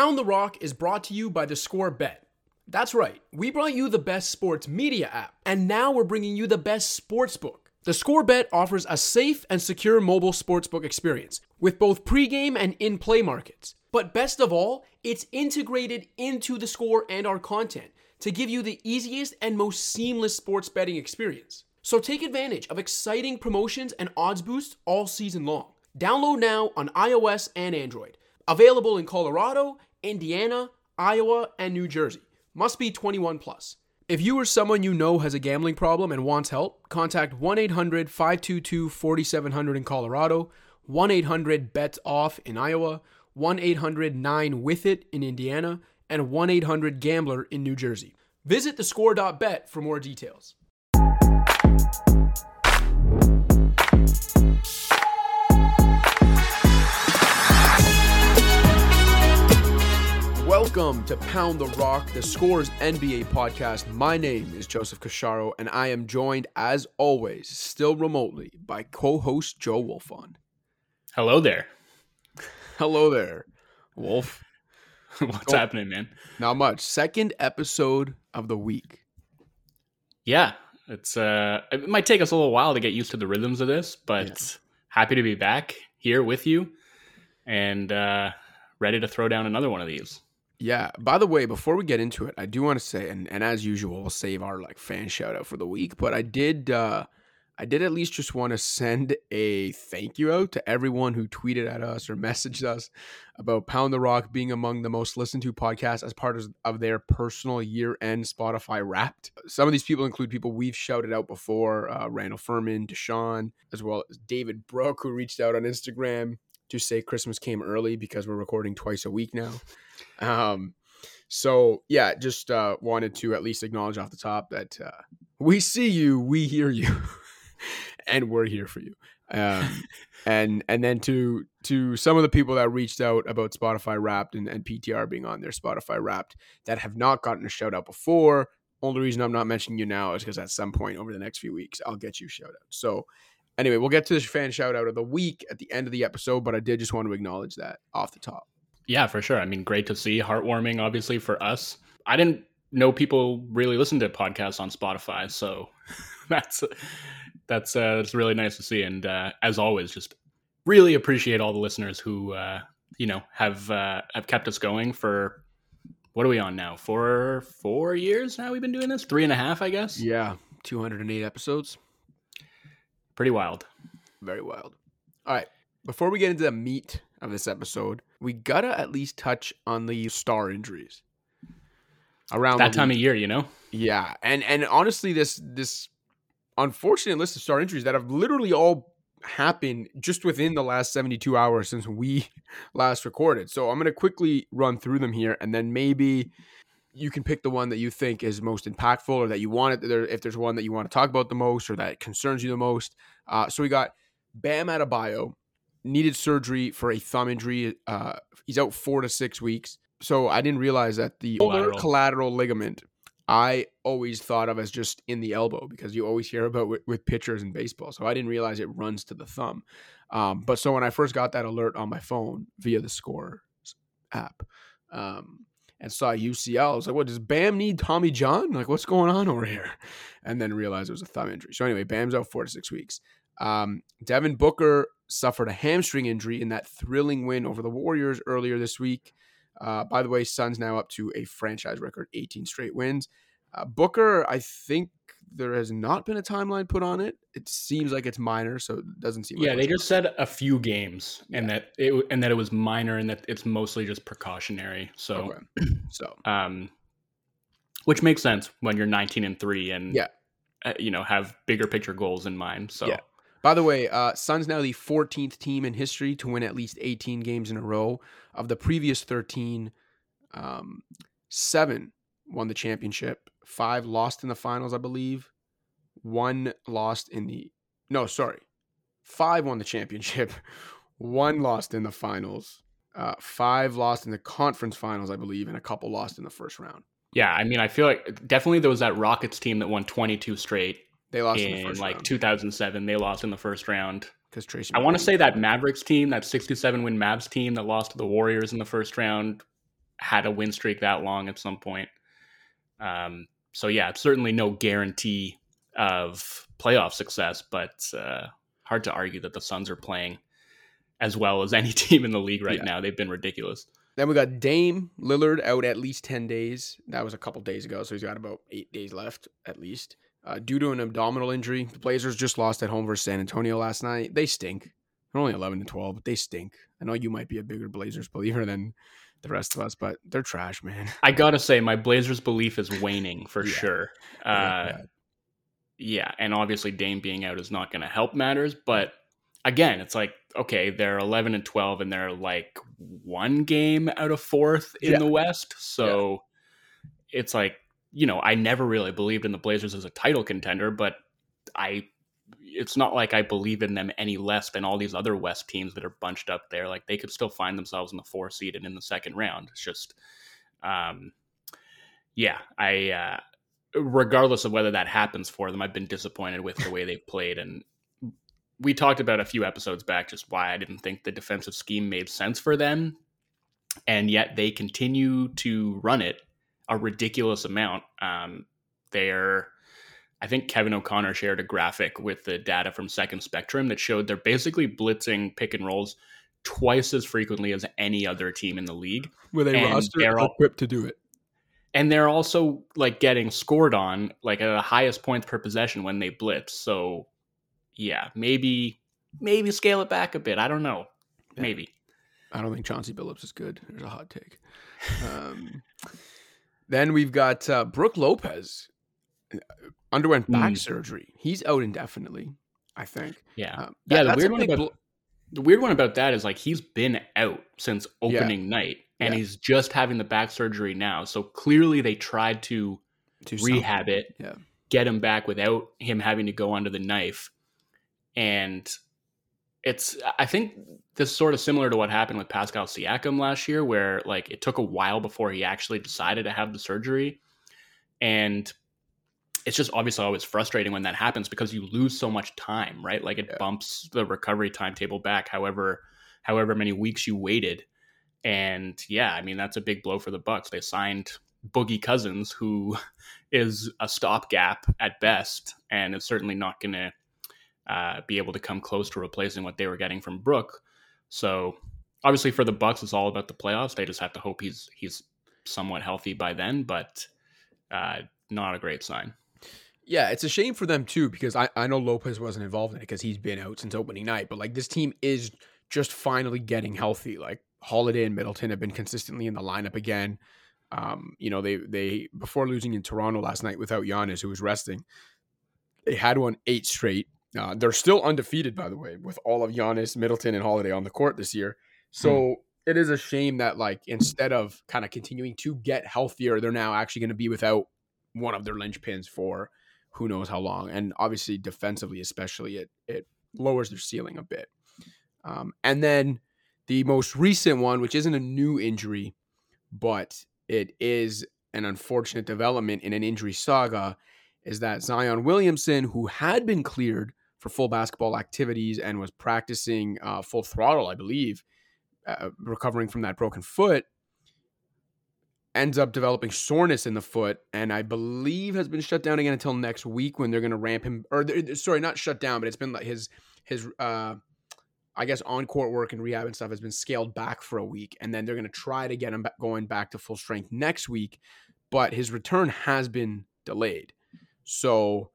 Pound the Rock is brought to you by the Score Bet. That's right, we brought you the best sports media app, and now we're bringing you the best sports book. The Score Bet offers a safe and secure mobile sportsbook experience with both pregame and in play markets. But best of all, it's integrated into the score and our content to give you the easiest and most seamless sports betting experience. So take advantage of exciting promotions and odds boosts all season long. Download now on iOS and Android. Available in Colorado, Indiana, Iowa, and New Jersey. Must be 21 plus. If you or someone you know has a gambling problem and wants help, contact 1 800 522 4700 in Colorado, 1 800 BETS OFF in Iowa, 1 800 9 with it in Indiana, and 1 800 Gambler in New Jersey. Visit thescore.bet for more details. Welcome to Pound the Rock, the Scores NBA podcast. My name is Joseph Casciaro, and I am joined, as always, still remotely, by co host Joe Wolfond. Hello there. Hello there, Wolf. What's happening, man? Not much. Second episode of the week. Yeah, it's uh it might take us a little while to get used to the rhythms of this, but Yeah. happy to be back here with you and uh ready to throw down another one of these. Yeah. By the way, before we get into it, I do want to say, and, and as usual, we'll save our like fan shout out for the week. But I did, uh, I did at least just want to send a thank you out to everyone who tweeted at us or messaged us about Pound the Rock being among the most listened to podcasts as part of, their personal year end Spotify Wrapped. Some of these people include people we've shouted out before: uh, Randall Furman, Deshaun, as well as David Brook, who reached out on Instagram to say Christmas came early because we're recording twice a week now. Um, so yeah, just uh, wanted to at least acknowledge off the top that uh, we see you, we hear you, and we're here for you. Um, and and then to to some of the people that reached out about Spotify Wrapped and, and PTR being on their Spotify Wrapped that have not gotten a shout out before. Only reason I'm not mentioning you now is because at some point over the next few weeks I'll get you a shout out. So anyway, we'll get to this fan shout out of the week at the end of the episode, but I did just want to acknowledge that off the top. Yeah, for sure. I mean, great to see, heartwarming obviously for us. I didn't know people really listen to podcasts on Spotify, so that's that's uh that's really nice to see and uh as always just really appreciate all the listeners who uh you know have uh have kept us going for what are we on now? Four four years now we've been doing this? Three and a half, I guess. Yeah, 208 episodes. Pretty wild. Very wild. All right. Before we get into the meat of this episode, we gotta at least touch on the star injuries around That time of year, you know? Yeah, and and honestly, this this unfortunate list of star injuries that have literally all happened just within the last 72 hours since we last recorded. So I'm gonna quickly run through them here, and then maybe you can pick the one that you think is most impactful, or that you want it. There, if there's one that you want to talk about the most, or that concerns you the most. Uh, so we got Bam Adebayo needed surgery for a thumb injury. Uh, he's out four to six weeks. So I didn't realize that the Collateral. collateral, ligament I always thought of as just in the elbow because you always hear about with, with pitchers in baseball. So I didn't realize it runs to the thumb. Um, but so when I first got that alert on my phone via the Score app um, and saw UCL, I was like, "What does Bam need Tommy John? Like, what's going on over here?" And then realized it was a thumb injury. So anyway, Bam's out four to six weeks. Um, Devin Booker suffered a hamstring injury in that thrilling win over the Warriors earlier this week. Uh, by the way, Suns now up to a franchise record 18 straight wins. Uh, Booker, I think there has not been a timeline put on it. It seems like it's minor, so it doesn't seem. Yeah, like they just said a few games, and that it and that it was minor, and that it's mostly just precautionary. So, Okay. So um, which makes sense when you're 19 and three, and Yeah. uh, you know have bigger picture goals in mind. So, Yeah. By the way, uh, Suns now the 14th team in history to win at least 18 games in a row. Of the previous 13, um, seven won the championship. Five lost in the finals, I believe. One lost in the no, sorry, five won the championship. One lost in the finals. Uh, five lost in the conference finals, I believe, and a couple lost in the first round. yeah. I mean, I feel like definitely there was that Rockets team that won 22 straight They lost in, the in first like round 2007. They lost in the first round. because Tracy. I want to say that Mavericks team, that 67 win Mavs team that lost to the Warriors in the first round. had a win streak that long at some point. Um, so yeah, it's certainly no guarantee of playoff success, but uh, hard to argue that the Suns are playing as well as any team in the league right yeah. now. They've been ridiculous. Then we got Dame Lillard out at least 10 days. That was a couple days ago, so he's got about eight days left at least. Uh, due to an abdominal injury, the Blazers just lost at home versus San Antonio last night. They stink. They're only 11 to 12, but they stink. I know you might be a bigger Blazers believer than the rest of us, but they're trash, man. I gotta say, my Blazers belief is waning for yeah. sure. Uh, yeah, and obviously Dame being out is not going to help matters, but again, it's like okay, they're 11 and 12 and they're like one game out of fourth in yeah. the West. So yeah. it's like, you know, I never really believed in the Blazers as a title contender, but I it's not like I believe in them any less than all these other West teams that are bunched up there. Like they could still find themselves in the four seed and in the second round. It's just, um, yeah, I, uh, regardless of whether that happens for them, I've been disappointed with the way they've played. And we talked about a few episodes back just why I didn't think the defensive scheme made sense for them. And yet they continue to run it a ridiculous amount. Um, they're, I think Kevin O'Connor shared a graphic with the data from Second Spectrum that showed they're basically blitzing pick and rolls twice as frequently as any other team in the league. With a and roster equipped to do it. And they're also like getting scored on like at the highest points per possession when they blitz. So yeah, maybe maybe scale it back a bit. I don't know. Yeah. Maybe. I don't think Chauncey Billups is good. There's a hot take. Um, then we've got uh, Brook Lopez underwent back mm. surgery. He's out indefinitely. I think. Yeah. Um, that, yeah. The weird one about bl- the weird one about that is like he's been out since opening yeah. night, and yeah. he's just having the back surgery now. So clearly they tried to rehab something. it, yeah. get him back without him having to go under the knife, and it's I think this is sort of similar to what happened with Pascal Siakam last year, where like it took a while before he actually decided to have the surgery, and it's just obviously always frustrating when that happens because you lose so much time, right? Like it yeah. bumps the recovery timetable back however however many weeks you waited. And yeah, I mean that's a big blow for the Bucks. They signed Boogie Cousins, who is a stopgap at best, and is certainly not going to uh, be able to come close to replacing what they were getting from Brook. So obviously for the Bucks, it's all about the playoffs. They just have to hope he's he's somewhat healthy by then, but uh, not a great sign. Yeah, it's a shame for them too because I, I know Lopez wasn't involved in it because he's been out since opening night, but like this team is just finally getting healthy. Like Holiday and Middleton have been consistently in the lineup again. Um, you know, they they before losing in Toronto last night without Giannis, who was resting, they had won eight straight. Uh, they're still undefeated, by the way, with all of Giannis, Middleton, and Holiday on the court this year. So hmm. it is a shame that like instead of kind of continuing to get healthier, they're now actually going to be without one of their linchpins for who knows how long. And obviously, defensively, especially, it it lowers their ceiling a bit. Um, and then the most recent one, which isn't a new injury, but it is an unfortunate development in an injury saga, is that Zion Williamson, who had been cleared for full basketball activities and was practicing uh, full throttle, I believe, uh, recovering from that broken foot, ends up developing soreness in the foot and I believe has been shut down again until next week when they're going to ramp him or sorry not shut down but it's been like his his uh I guess on court work and rehab and stuff has been scaled back for a week and then they're going to try to get him going back to full strength next week but his return has been delayed. So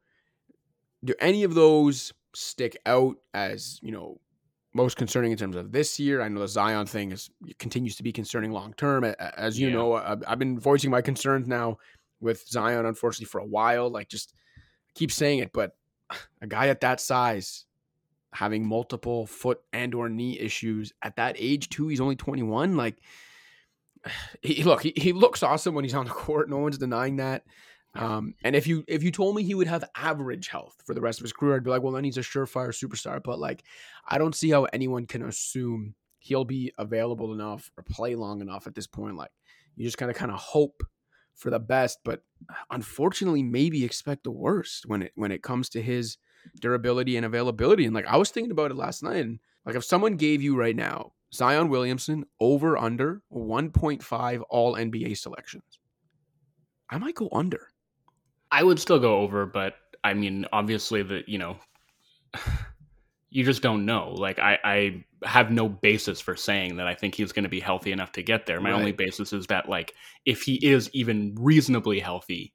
do any of those stick out as, you know, most concerning in terms of this year. I know the Zion thing is continues to be concerning long term. As you yeah. know, I've been voicing my concerns now with Zion, unfortunately, for a while. Like, just keep saying it, but a guy at that size having multiple foot and or knee issues at that age too. He's only 21. Like, he look, he, he looks awesome when he's on the court. No one's denying that. Um, and if you if you told me he would have average health for the rest of his career, I'd be like, well, then he's a surefire superstar. But like, I don't see how anyone can assume he'll be available enough or play long enough at this point. Like, you just kind of kind of hope for the best, but unfortunately, maybe expect the worst when it when it comes to his durability and availability. And like, I was thinking about it last night, and like, if someone gave you right now Zion Williamson over under 1.5 all NBA selections. I might go under. I would still go over, but I mean, obviously, the you know, you just don't know. Like, I, I have no basis for saying that I think he's going to be healthy enough to get there. My right. only basis is that, like, if he is even reasonably healthy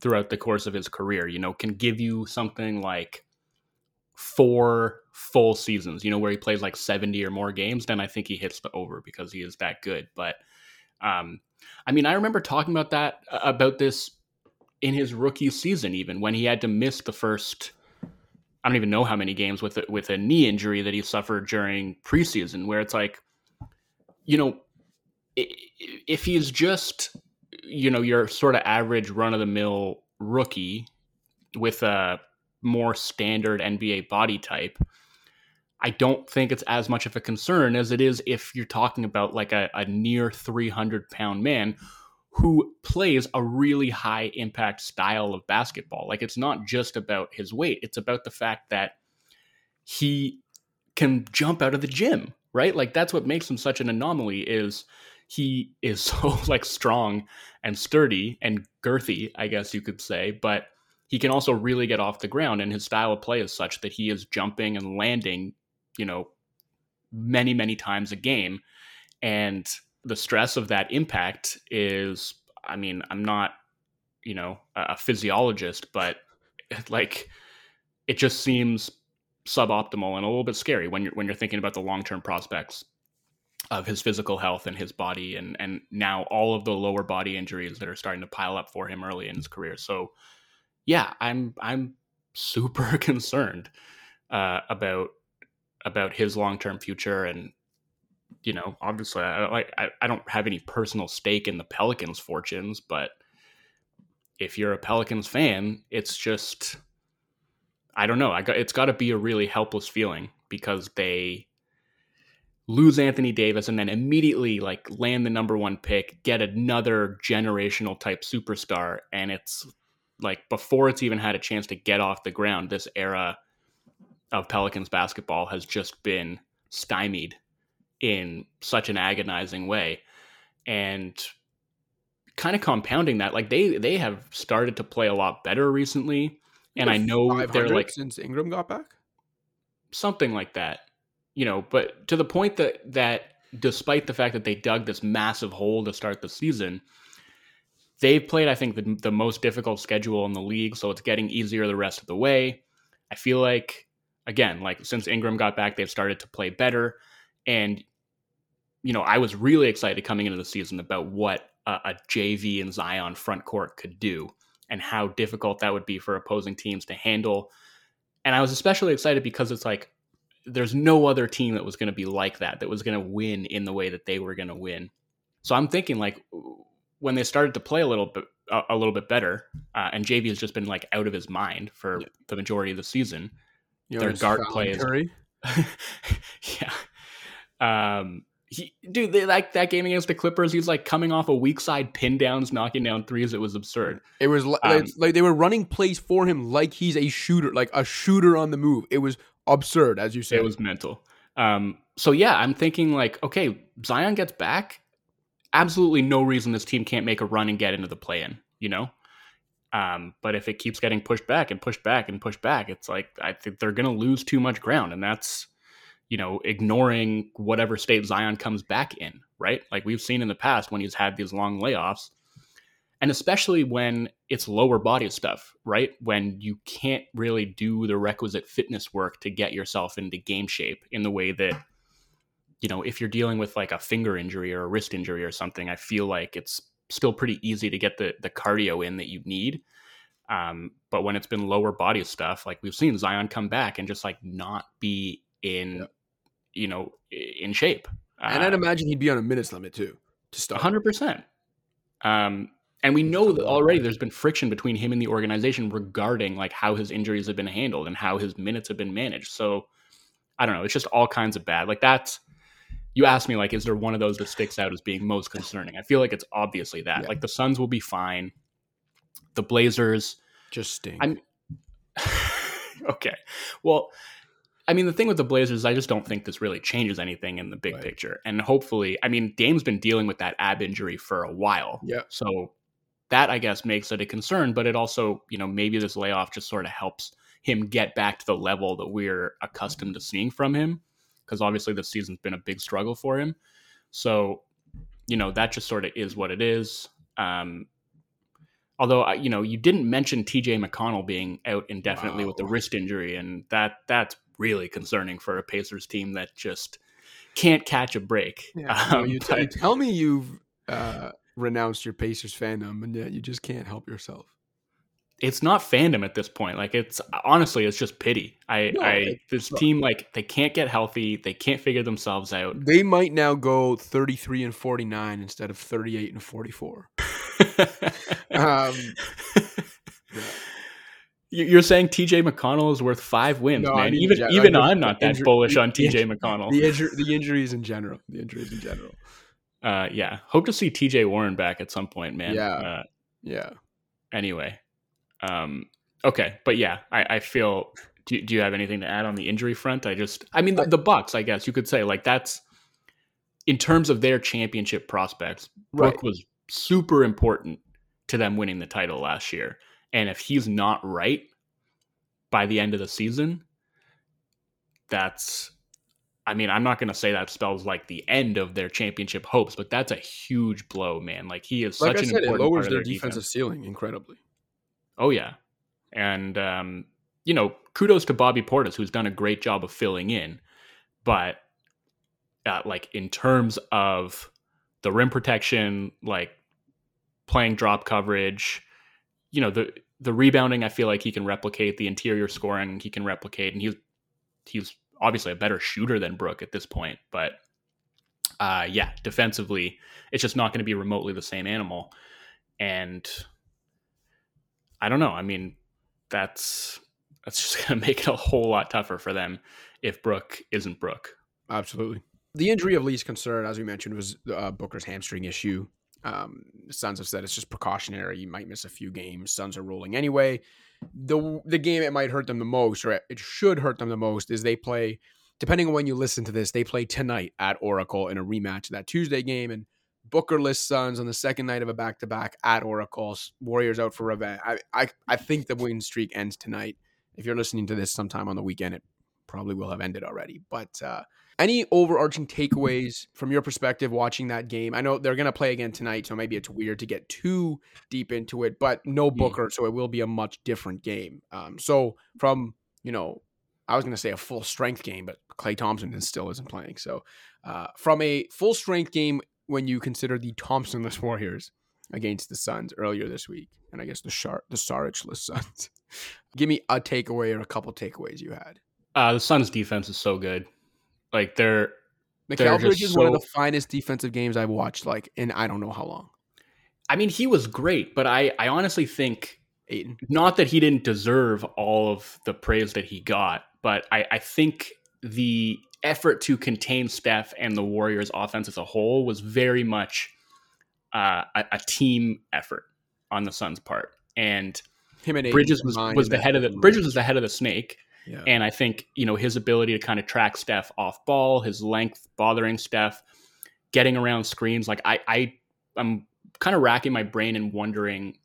throughout the course of his career, you know, can give you something like four full seasons, you know, where he plays like 70 or more games, then I think he hits the over because he is that good. But um, I mean, I remember talking about that about this in his rookie season, even when he had to miss the first. I don't even know how many games with a, with a knee injury that he suffered during preseason, where it's like, you know, if he's just, you know, your sort of average run of the mill rookie with a more standard NBA body type, I don't think it's as much of a concern as it is if you're talking about like a, a near 300 pound man who plays a really high impact style of basketball. Like it's not just about his weight, it's about the fact that he can jump out of the gym, right? Like that's what makes him such an anomaly is he is so like strong and sturdy and girthy, I guess you could say, but he can also really get off the ground and his style of play is such that he is jumping and landing, you know, many many times a game and the stress of that impact is i mean i'm not you know a physiologist but like it just seems suboptimal and a little bit scary when you're when you're thinking about the long-term prospects of his physical health and his body and and now all of the lower body injuries that are starting to pile up for him early in his career. So yeah, I'm I'm super concerned uh, about about his long term future, and you know, obviously, I, like I, I don't have any personal stake in the Pelicans' fortunes, but if you're a Pelicans fan, it's just I don't know. I got it's got to be a really helpless feeling because they lose Anthony Davis and then immediately like land the number one pick, get another generational type superstar, and it's like before it's even had a chance to get off the ground, this era of Pelicans basketball has just been stymied in such an agonizing way. And kind of compounding that, like they they have started to play a lot better recently. And I know they're like since Ingram got back? Something like that. You know, but to the point that that despite the fact that they dug this massive hole to start the season, they've played, I think, the, the most difficult schedule in the league, so it's getting easier the rest of the way. I feel like, again, like since Ingram got back, they've started to play better. And, you know, I was really excited coming into the season about what a, a JV and Zion front court could do and how difficult that would be for opposing teams to handle. And I was especially excited because it's like, there's no other team that was going to be like that, that was going to win in the way that they were going to win. So I'm thinking, like, when they started to play a little bit a, little bit better, uh, and JV has just been like out of his mind for yeah. the majority of the season. You Their guard play is yeah. Um, he, dude, they, like that game against the Clippers, he's like coming off a weak side pin downs, knocking down threes. It was absurd. It was um, like they were running plays for him like he's a shooter, like a shooter on the move. It was absurd, as you said. It was mental. Um, so yeah, I'm thinking like, okay, Zion gets back absolutely no reason this team can't make a run and get into the play in, you know? Um, but if it keeps getting pushed back and pushed back and pushed back, it's like I think they're going to lose too much ground, and that's you know ignoring whatever state Zion comes back in, right? Like we've seen in the past when he's had these long layoffs, and especially when it's lower body stuff, right? When you can't really do the requisite fitness work to get yourself into game shape in the way that you know, if you're dealing with like a finger injury or a wrist injury or something, I feel like it's still pretty easy to get the the cardio in that you need. Um, but when it's been lower body stuff, like we've seen Zion come back and just like not be in. You know, in shape. And uh, I'd imagine he'd be on a minutes limit too to start. Hundred percent. Um, and we know that already there's been friction between him and the organization regarding like how his injuries have been handled and how his minutes have been managed. So I don't know. It's just all kinds of bad. Like that's you asked me like, is there one of those that sticks out as being most concerning? I feel like it's obviously that. Yeah. Like the Suns will be fine. The Blazers just stink. I'm okay. Well, I mean, the thing with the Blazers, I just don't think this really changes anything in the big Right. picture. And hopefully, I mean, Dame's been dealing with that ab injury for a while. Yeah. So that, I guess, makes it a concern. But it also, you know, maybe this layoff just sort of helps him get back to the level that we're accustomed to seeing from him. Because obviously, this season's been a big struggle for him. So, you know, that just sort of is what it is. Um, although, you know, you didn't mention TJ McConnell being out indefinitely with the wrist injury, and that that's really concerning for a Pacers team that just can't catch a break. Yeah, Um, you, t- you tell me you've uh, renounced your Pacers fandom, and yet you just can't help yourself. it's not fandom at this point. Like it's honestly, it's just pity. I, No, I this team like they can't get healthy. They can't figure themselves out. They might now go 33 and 49 instead of 38 and 44. Um, yeah. You- You're saying TJ McConnell is worth five wins, No, I man. mean, even yeah, even I'm not that injury- bullish on TJ injury- McConnell. The, injur- the injuries in general. The injuries in general. Uh, yeah, hope to see TJ Warren back at some point, man. Yeah. Uh, Yeah. anyway, um, okay, but yeah, I, I feel. Do, do you have anything to add on the injury front? I just, I mean, the, the Bucks. I guess you could say like that's in terms of their championship prospects. Brook Right. was super important to them winning the title last year, and if he's not right by the end of the season, that's. I mean, I'm not going to say that spells like the end of their championship hopes, but that's a huge blow, man. Like he is Like such I an said, it important lowers part of their their defensive defense. ceiling incredibly. Oh yeah, and um, you know, kudos to Bobby Portis who's done a great job of filling in, but uh, like in terms of the rim protection, like playing drop coverage, you know the the rebounding, I feel like he can replicate the interior scoring. He can replicate, and he's he's obviously a better shooter than Brook at this point, but. Uh, yeah, defensively, it's just not going to be remotely the same animal. And I don't know. I mean, that's that's just going to make it a whole lot tougher for them if Brook isn't Brook. Absolutely. The injury of least concern, as we mentioned, was uh, Booker's hamstring issue. Um, Suns have said it's just precautionary. You might miss a few games. Suns are rolling anyway. The the game it might hurt them the most, or it should hurt them the most, is they play. Depending on when you listen to this, they play tonight at Oracle in a rematch of that Tuesday game, and Booker lists Suns on the second night of a back to back at Oracle. Warriors out for revenge. I, I I think the win streak ends tonight. If you're listening to this sometime on the weekend, it probably will have ended already. But uh, any overarching takeaways from your perspective watching that game? I know they're going to play again tonight, so maybe it's weird to get too deep into it, but no Booker, so it will be a much different game. Um, so from, you know, I was going to say a full strength game, but Klay Thompson is- still isn't playing. So uh, from a full strength game, when you consider the Thompsonless Warriors against the Suns earlier this week, and I guess the Shar- the Sarichless Suns, give me a takeaway or a couple takeaways you had. Uh, the Suns' defense is so good. Like they're Mikal Bridges is one of the finest defensive games I've watched, like in I don't know how long. I mean, he was great, but I, I honestly think Ayton, not that he didn't deserve all of the praise that he got, but I, I think the effort to contain Steph and the Warriors offense as a whole was very much uh, a, a team effort on the Suns' part. And him and Ayton Bridges was, was the head of the. Bridges was the head of the snake. Yeah. And I think, you know, his ability to kind of track Steph off ball, his length bothering Steph, getting around screens. Like I, I I'm kind of racking my brain and wondering,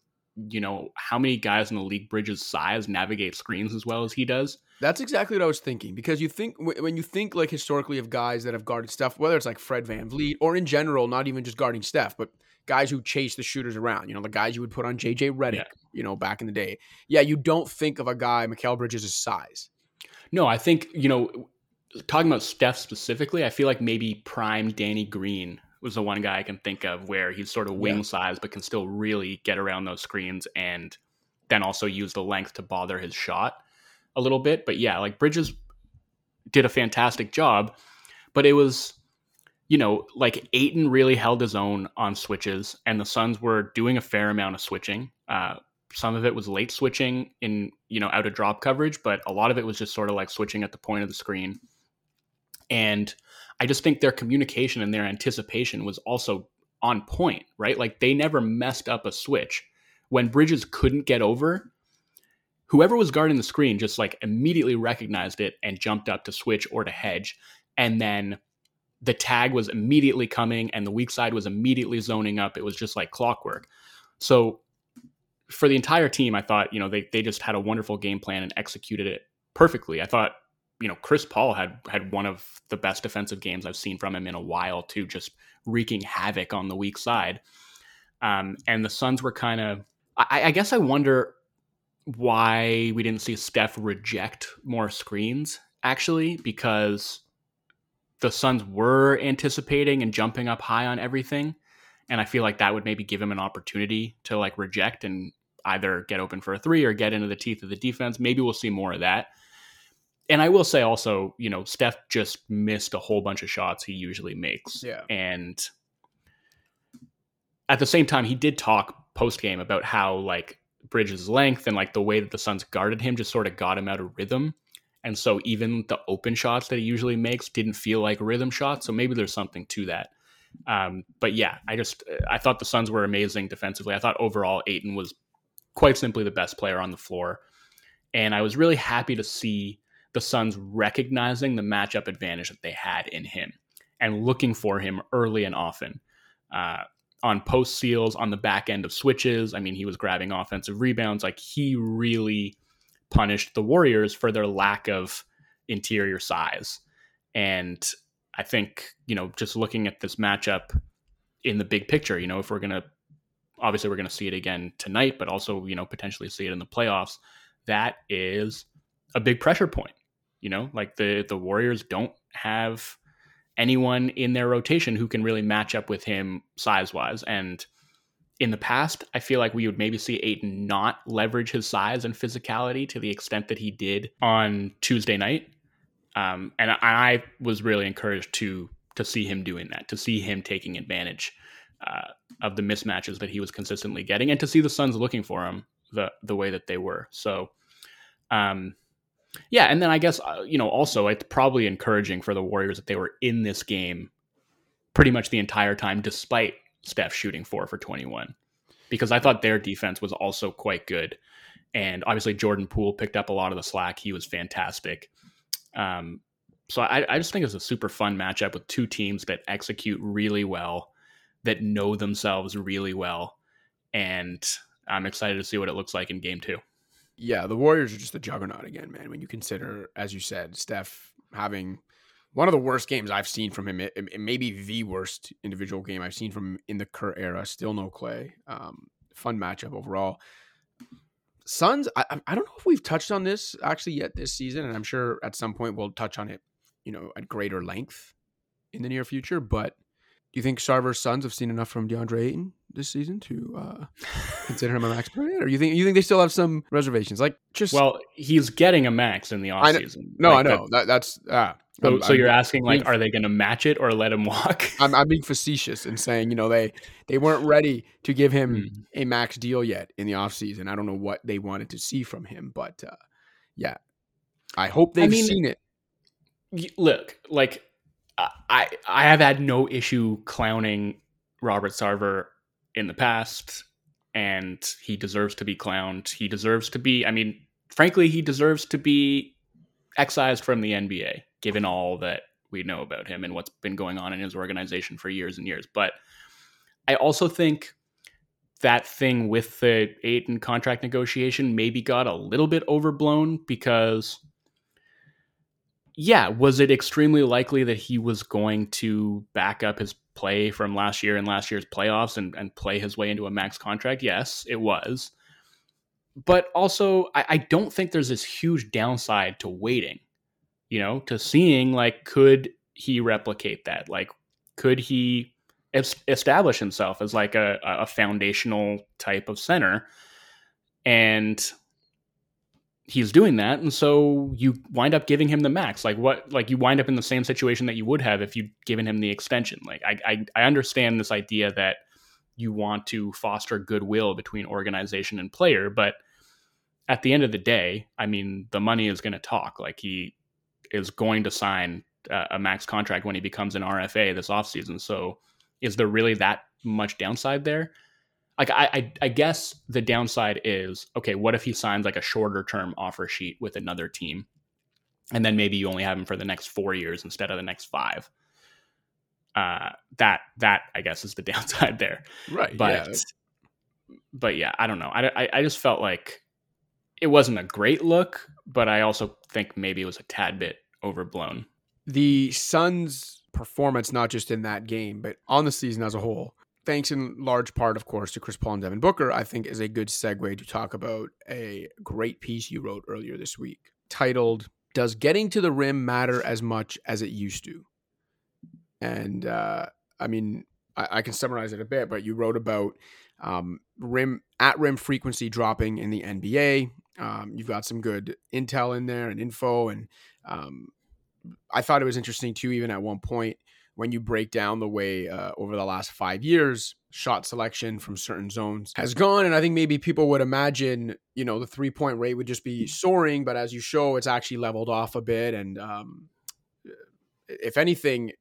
you know, how many guys in the league Bridges size navigate screens as well as he does. That's exactly what I was thinking because you think when you think like historically of guys that have guarded Steph, whether it's like Fred VanVleet or in general, not even just guarding Steph, but guys who chase the shooters around, you know, the guys you would put on JJ Redick, Yeah. you know, back in the day. Yeah, you don't think of a guy, Mikal Bridges' size. No, I think, you know, talking about Steph specifically, I feel like maybe prime Danny Green was the one guy I can think of where he's sort of wing Yeah. size, but can still really get around those screens and then also use the length to bother his shot a little bit. But yeah, like Bridges did a fantastic job, but it was, you know, like Ayton really held his own on switches, and the Suns were doing a fair amount of switching. Uh, some of it was late switching in, you know, out of drop coverage, but a lot of it was just sort of like switching at the point of the screen. And I just think their communication and their anticipation was also on point, right? Like they never messed up a switch. When Bridges couldn't get over, whoever was guarding the screen just like immediately recognized it and jumped up to switch or to hedge. And then the tag was immediately coming and the weak side was immediately zoning up. It was just like clockwork. So for the entire team, I thought, you know, they, they just had a wonderful game plan and executed it perfectly. I thought, you know, Chris Paul had had one of the best defensive games I've seen from him in a while too, just wreaking havoc on the weak side. Um, and the Suns were kind of, I, I guess I wonder why we didn't see Steph reject more screens actually, because the Suns were anticipating and jumping up high on everything. And I feel like that would maybe give him an opportunity to like reject and either get open for a three or get into the teeth of the defense. Maybe we'll see more of that. And I will say also, you know, Steph just missed a whole bunch of shots he usually makes. Yeah. And at the same time, he did talk post game about how like Bridges' length and like the way that the Suns guarded him just sort of got him out of rhythm. And so even the open shots that he usually makes didn't feel like rhythm shots. So maybe there's something to that. Um, but yeah, I just I thought the Suns were amazing defensively. I thought overall Ayton was quite simply the best player on the floor. And I was really happy to see the Suns recognizing the matchup advantage that they had in him and looking for him early and often. Uh, on post seals, on the back end of switches. I mean, he was grabbing offensive rebounds. Like he really punished the Warriors for their lack of interior size. And I think, you know, just looking at this matchup in the big picture, you know, if we're going to obviously we're going to see it again tonight, but also, you know, potentially see it in the playoffs, that is a big pressure point. You know, like the the Warriors don't have anyone in their rotation who can really match up with him size wise. And in the past, I feel like we would maybe see Ayton not leverage his size and physicality to the extent that he did on Tuesday night. Um, and I was really encouraged to to see him doing that, to see him taking advantage uh, of the mismatches that he was consistently getting, and to see the Suns looking for him the the way that they were. So, um, yeah, and then I guess uh, you know also it's probably encouraging for the Warriors that they were in this game pretty much the entire time, despite Steph shooting four for twenty one, because I thought their defense was also quite good, and obviously Jordan Poole picked up a lot of the slack. He was fantastic. Um, so I, I just think it's a super fun matchup with two teams that execute really well, that know themselves really well, and I'm excited to see what it looks like in game two. Yeah, the Warriors are just a juggernaut again, man. When you consider, as you said, Steph having one of the worst games I've seen from him, it, it maybe the worst individual game I've seen from him in the Kerr era. Still no Klay. Um, fun matchup overall. Suns, I, I don't know if we've touched on this actually yet this season, and I'm sure at some point we'll touch on it, you know, at greater length in the near future. But do you think Sarver's Suns have seen enough from DeAndre Ayton this season to uh, consider him a max player? Or you think you think they still have some reservations? Like just well, he's getting a max in the offseason. No, like I know that, that's ah. So, so you're asking like, are they going to match it or let him walk? I'm, I'm, being facetious and saying, you know, they they weren't ready to give him mm. a max deal yet in the offseason. I don't know what they wanted to see from him, but uh, yeah, I hope they've I mean, seen it. Look, like I I have had no issue clowning Robert Sarver in the past, and he deserves to be clowned. He deserves to be. I mean, frankly, he deserves to be excised from the NBA, given all that we know about him and what's been going on in his organization for years and years. But I also think that thing with the Ayton contract negotiation maybe got a little bit overblown because yeah, was it extremely likely that he was going to back up his play from last year and last year's playoffs and, and play his way into a max contract? Yes, it was. But also, I, I don't think there's this huge downside to waiting, you know, to seeing like, could he replicate that? Like, could he establish himself as like a, a foundational type of center? And he's doing that and so you wind up giving him the max like what like you wind up in the same situation that you would have if you'd given him the extension like i i, I understand this idea that you want to foster goodwill between organization and player but at the end of the day i mean the money is going to talk like he is going to sign a max contract when he becomes an rfa this offseason so is there really that much downside there like I, I, I guess the downside is okay. What if he signs like a shorter term offer sheet with another team, and then maybe you only have him for the next four years instead of the next five? Uh, that that I guess is the downside there. Right. But yeah. but yeah, I don't know. I, I I just felt like it wasn't a great look, but I also think maybe it was a tad bit overblown. The Suns' performance, not just in that game, but on the season as a whole, thanks in large part, of course, to Chris Paul and Devin Booker, I think is a good segue to talk about a great piece you wrote earlier this week titled, Does Getting to the Rim Matter as Much as It Used to? And uh, I mean, I, I, can summarize it a bit, but you wrote about um, rim at rim frequency dropping in the NBA. Um, you've got some good intel in there and info, and um, I thought it was interesting too. Even at one point, when you break down the way uh, over the last five years shot selection from certain zones has gone and i think maybe people would imagine you know the three point rate would just be soaring but as you show it's actually leveled off a bit and um, if anything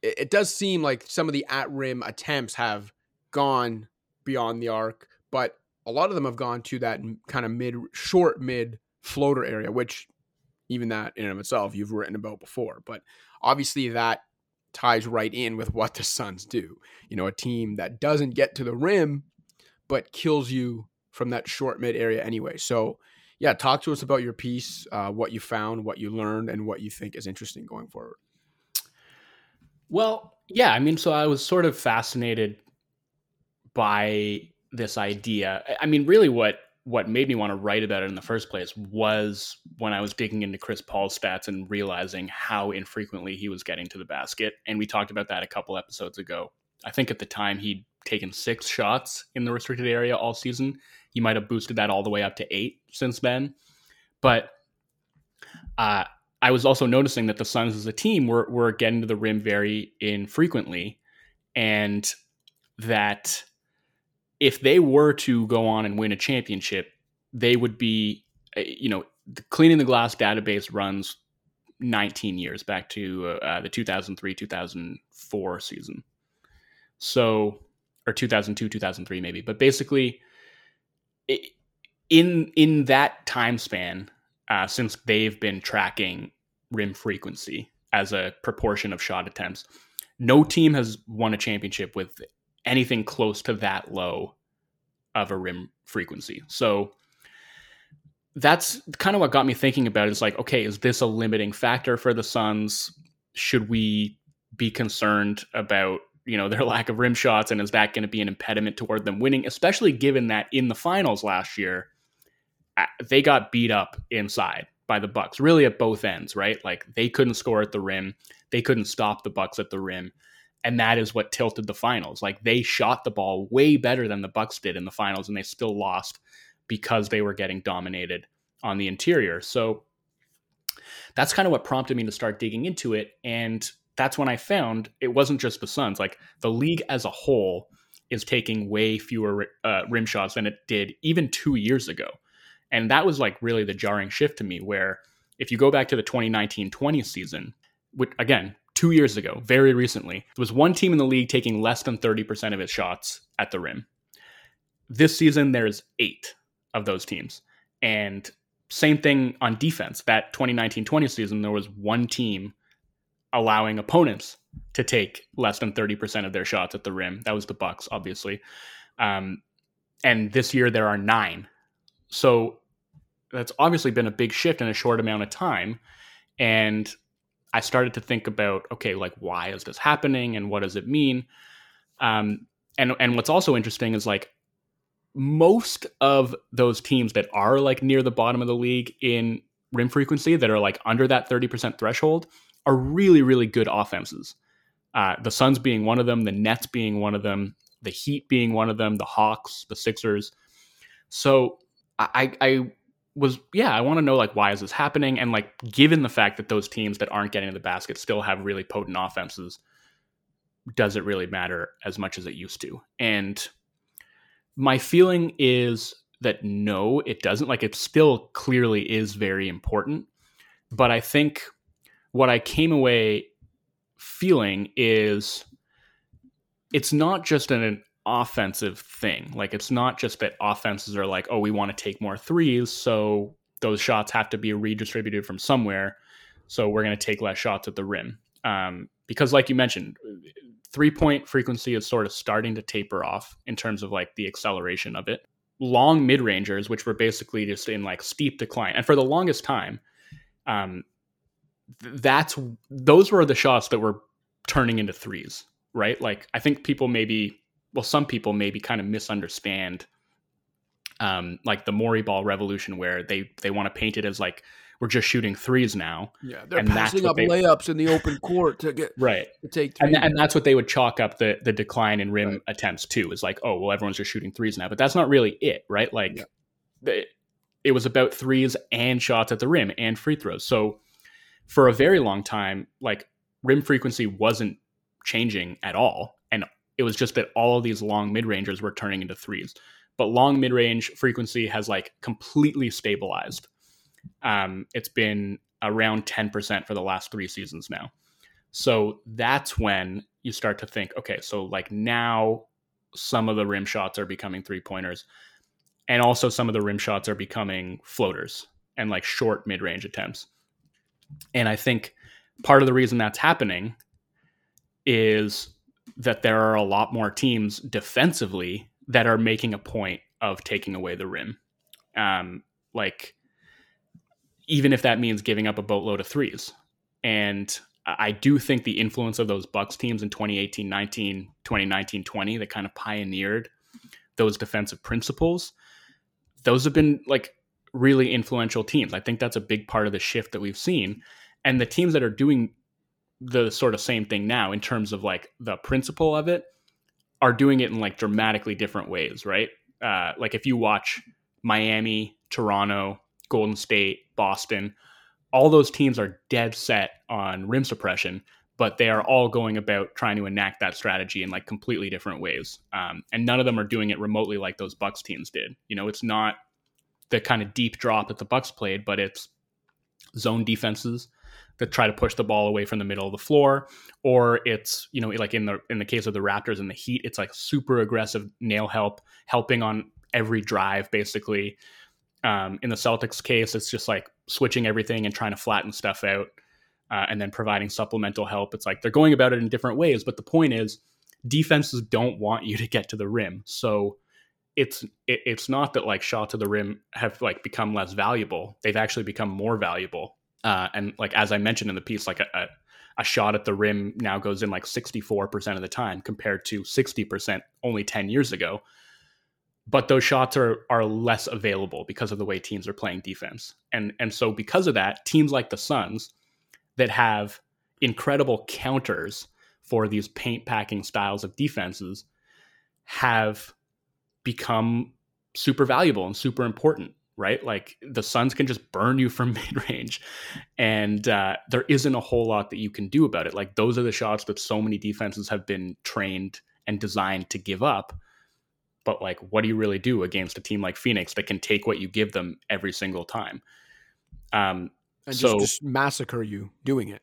it, it does seem like some of the at rim attempts have gone beyond the arc but a lot of them have gone to that kind of mid short mid floater area which even that in and of itself you've written about before but obviously that ties right in with what the Suns do. You know, a team that doesn't get to the rim, but kills you from that short mid area anyway. So, yeah, talk to us about your piece, uh, what you found, what you learned, and what you think is interesting going forward. Well, yeah, I mean, so I was sort of fascinated by this idea. I mean, really, what what made me want to write about it in the first place was when I was digging into Chris Paul's stats and realizing how infrequently he was getting to the basket. And we talked about that a couple episodes ago. I think at the time he'd taken six shots in the restricted area all season. He might have boosted that all the way up to eight since then. But uh, I was also noticing that the Suns as a team were, were getting to the rim very infrequently. And that if they were to go on and win a championship, they would be, eh, you know, the cleaning the glass database runs 19 years back to uh, the 2003 2004 season. So, or 2002 2003 maybe, but basically, in in that time span, uh, since they've been tracking rim frequency as a proportion of shot attempts, no team has won a championship with anything close to that low of a rim frequency. So that's kind of what got me thinking about it. Is like, okay, is this a limiting factor for the Suns? Should we be concerned about you know their lack of rim shots, and is that going to be an impediment toward them winning? Especially given that in the finals last year, they got beat up inside by the Bucks, really at both ends, right? Like they couldn't score at the rim, they couldn't stop the Bucks at the rim, and that is what tilted the finals. Like they shot the ball way better than the Bucks did in the finals, and they still lost because they were getting dominated on the interior. So that's kind of what prompted me to start digging into it, and that's when I found it wasn't just the Suns. Like the league as a whole is taking way fewer uh, rim shots than it did even two years ago, and that was like really the jarring shift to me. Where if you go back to the 2019-20 season, which again two years ago, very recently, there was one team in the league taking less than 30% of its shots at the rim. This season, there's eight of those teams. And same thing on defense. That 2019 20 season, there was one team allowing opponents to take less than 30% of their shots at the rim. That was the Bucks, obviously. Um, and this year, there are nine. So that's obviously been a big shift in a short amount of time. And I started to think about okay, like why is this happening and what does it mean? Um, and and what's also interesting is like most of those teams that are like near the bottom of the league in rim frequency that are like under that 30% threshold are really really good offenses. Uh, the Suns being one of them, the Nets being one of them, the Heat being one of them, the Hawks, the Sixers. So I, I was yeah, I want to know like why is this happening and like given the fact that those teams that aren't getting to the basket still have really potent offenses, does it really matter as much as it used to? And my feeling is that no, it doesn't. Like it still clearly is very important, but I think what I came away feeling is it's not just an offensive thing. Like it's not just that offenses are like, oh, we want to take more threes, so those shots have to be redistributed from somewhere. So we're going to take less shots at the rim. Um, because, like you mentioned, three point frequency is sort of starting to taper off in terms of like the acceleration of it. Long mid rangers, which were basically just in like steep decline, and for the longest time, um, that's those were the shots that were turning into threes, right? Like I think people maybe, well, some people maybe kind of misunderstand, um, like the Morey ball revolution, where they they want to paint it as like we're just shooting threes now. Yeah, they're passing up they, layups in the open court to get right to take and, and, that's what they would chalk up the the decline in rim right. attempts too. Is like, oh well, everyone's just shooting threes now, but that's not really it, right? Like, yeah. it was about threes and shots at the rim and free throws. So for a very long time, like rim frequency wasn't changing at all. It was just that all of these long mid rangers were turning into threes. But long mid range frequency has like completely stabilized. Um, it's been around 10% for the last three seasons now. So that's when you start to think, okay, so like now some of the rim shots are becoming three pointers. And also some of the rim shots are becoming floaters and like short mid range attempts. And I think part of the reason that's happening is that there are a lot more teams defensively that are making a point of taking away the rim. Um, like, even if that means giving up a boatload of threes. And I do think the influence of those Bucks teams in 2018 19, 2019 20 that kind of pioneered those defensive principles, those have been like really influential teams. I think that's a big part of the shift that we've seen. And the teams that are doing the sort of same thing now in terms of like the principle of it are doing it in like dramatically different ways, right? Uh, like if you watch Miami, Toronto, Golden State, Boston, all those teams are dead set on rim suppression, but they are all going about trying to enact that strategy in like completely different ways. Um, and none of them are doing it remotely like those Bucks teams did. You know, it's not the kind of deep drop that the Bucks played, but it's zone defenses that try to push the ball away from the middle of the floor, or it's you know like in the in the case of the Raptors and the Heat, it's like super aggressive nail help, helping on every drive basically. Um, in the Celtics case, it's just like switching everything and trying to flatten stuff out, uh, and then providing supplemental help. It's like they're going about it in different ways, but the point is, defenses don't want you to get to the rim, so it's it, it's not that like shots to the rim have like become less valuable they've actually become more valuable uh, and like as i mentioned in the piece like a, a, a, shot at the rim now goes in like 64% of the time compared to 60% only 10 years ago. But those shots are are less available because of the way teams are playing defense. And and so because of that teams like the suns that have incredible counters for these paint packing styles of defenses have become super valuable and super important right? Like the suns can just burn you from mid-range. And uh, there isn't a whole lot that you can do about it. Like those are the shots that so many defenses have been trained and designed to give up. But like what do you really do against a team like phoenix that can take what you give them every single time? Um and so just, just massacre you doing it.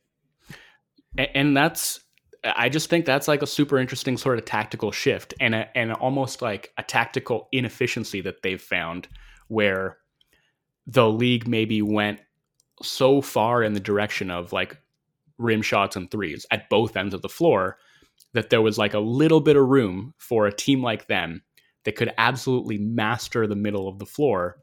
And, and that's I just think that's like a super interesting sort of tactical shift and a, and almost like a tactical inefficiency that they've found where the league maybe went so far in the direction of like rim shots and threes at both ends of the floor that there was like a little bit of room for a team like them that could absolutely master the middle of the floor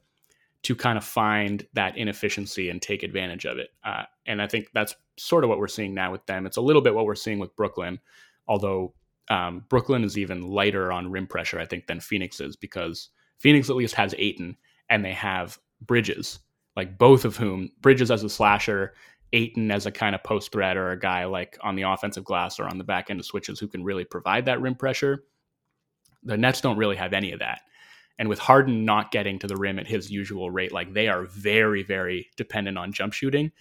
to kind of find that inefficiency and take advantage of it. Uh, and I think that's sort of what we're seeing now with them. It's a little bit what we're seeing with Brooklyn, although um, Brooklyn is even lighter on rim pressure, I think, than Phoenix is because Phoenix at least has Ayton and they have Bridges, like both of whom Bridges as a slasher, Ayton as a kind of post threat or a guy like on the offensive glass or on the back end of switches who can really provide that rim pressure. The Nets don't really have any of that. And with Harden not getting to the rim at his usual rate, like they are very, very dependent on jump shooting.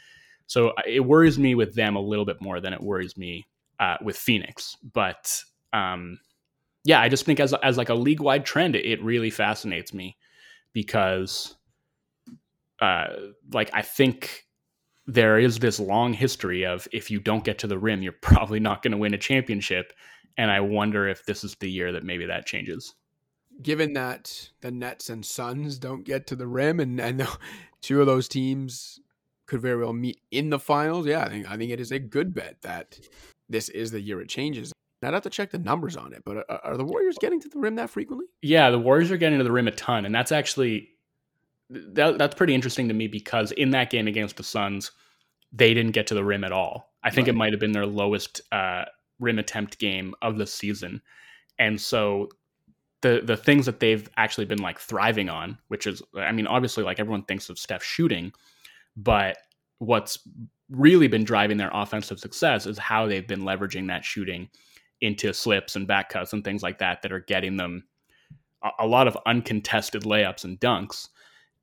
So uh, it worries me with them a little bit more than it worries me uh, with Phoenix. But um, yeah, I just think as as like a league wide trend, it really fascinates me because uh, like I think there is this long history of if you don't get to the rim, you're probably not going to win a championship. And I wonder if this is the year that maybe that changes. Given that the Nets and Suns don't get to the rim, and and two of those teams could very well meet in the finals, yeah, I think I think it is a good bet that this is the year it changes. I'd have to check the numbers on it, but are, are the Warriors getting to the rim that frequently? Yeah, the Warriors are getting to the rim a ton, and that's actually that, that's pretty interesting to me because in that game against the Suns, they didn't get to the rim at all. I think right. it might have been their lowest uh, rim attempt game of the season, and so the the things that they've actually been like thriving on, which is, I mean, obviously, like everyone thinks of Steph shooting, but what's really been driving their offensive success is how they've been leveraging that shooting into slips and back cuts and things like that that are getting them a, a lot of uncontested layups and dunks.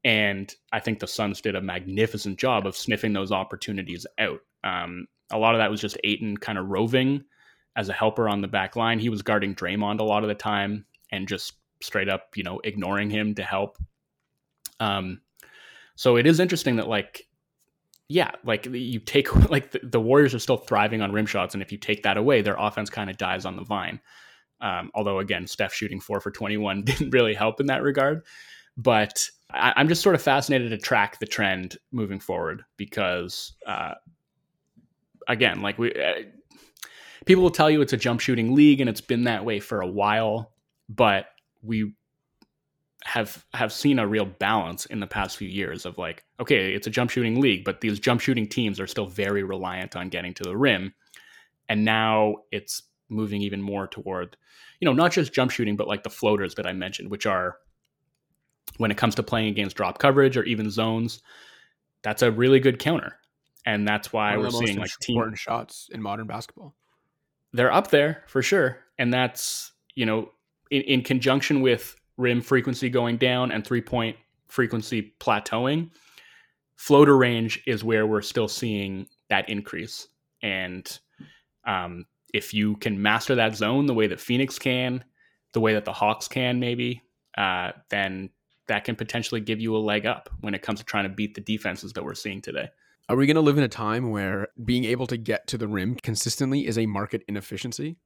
And I think the Suns did a magnificent job of sniffing those opportunities out. Um, a lot of that was just Ayton kind of roving as a helper on the back line. He was guarding Draymond a lot of the time and just straight up, you know, ignoring him to help. Um, so it is interesting that like, yeah, like you take like the, the, Warriors are still thriving on rim shots, and if you take that away, their offense kind of dies on the vine. Um, although again, Steph shooting four for twenty one didn't really help in that regard. But I, am just sort of fascinated to track the trend moving forward because, uh, again, like we, uh, people will tell you it's a jump shooting league and it's been that way for a while, but we have have seen a real balance in the past few years of like, okay, it's a jump shooting league, but these jump shooting teams are still very reliant on getting to the rim, and now it's moving even more toward, you know, not just jump shooting, but like the floaters that I mentioned, which are when it comes to playing against drop coverage or even zones, that's a really good counter. And that's why we're seeing like team shots in modern basketball. They're up there for sure. And that's, you know, in, in conjunction with rim frequency going down and three point frequency plateauing, floater range is where we're still seeing that increase. And um, if you can master that zone the way that Phoenix can, the way that the Hawks can, maybe, uh, then that can potentially give you a leg up when it comes to trying to beat the defenses that we're seeing today. Are we going to live in a time where being able to get to the rim consistently is a market inefficiency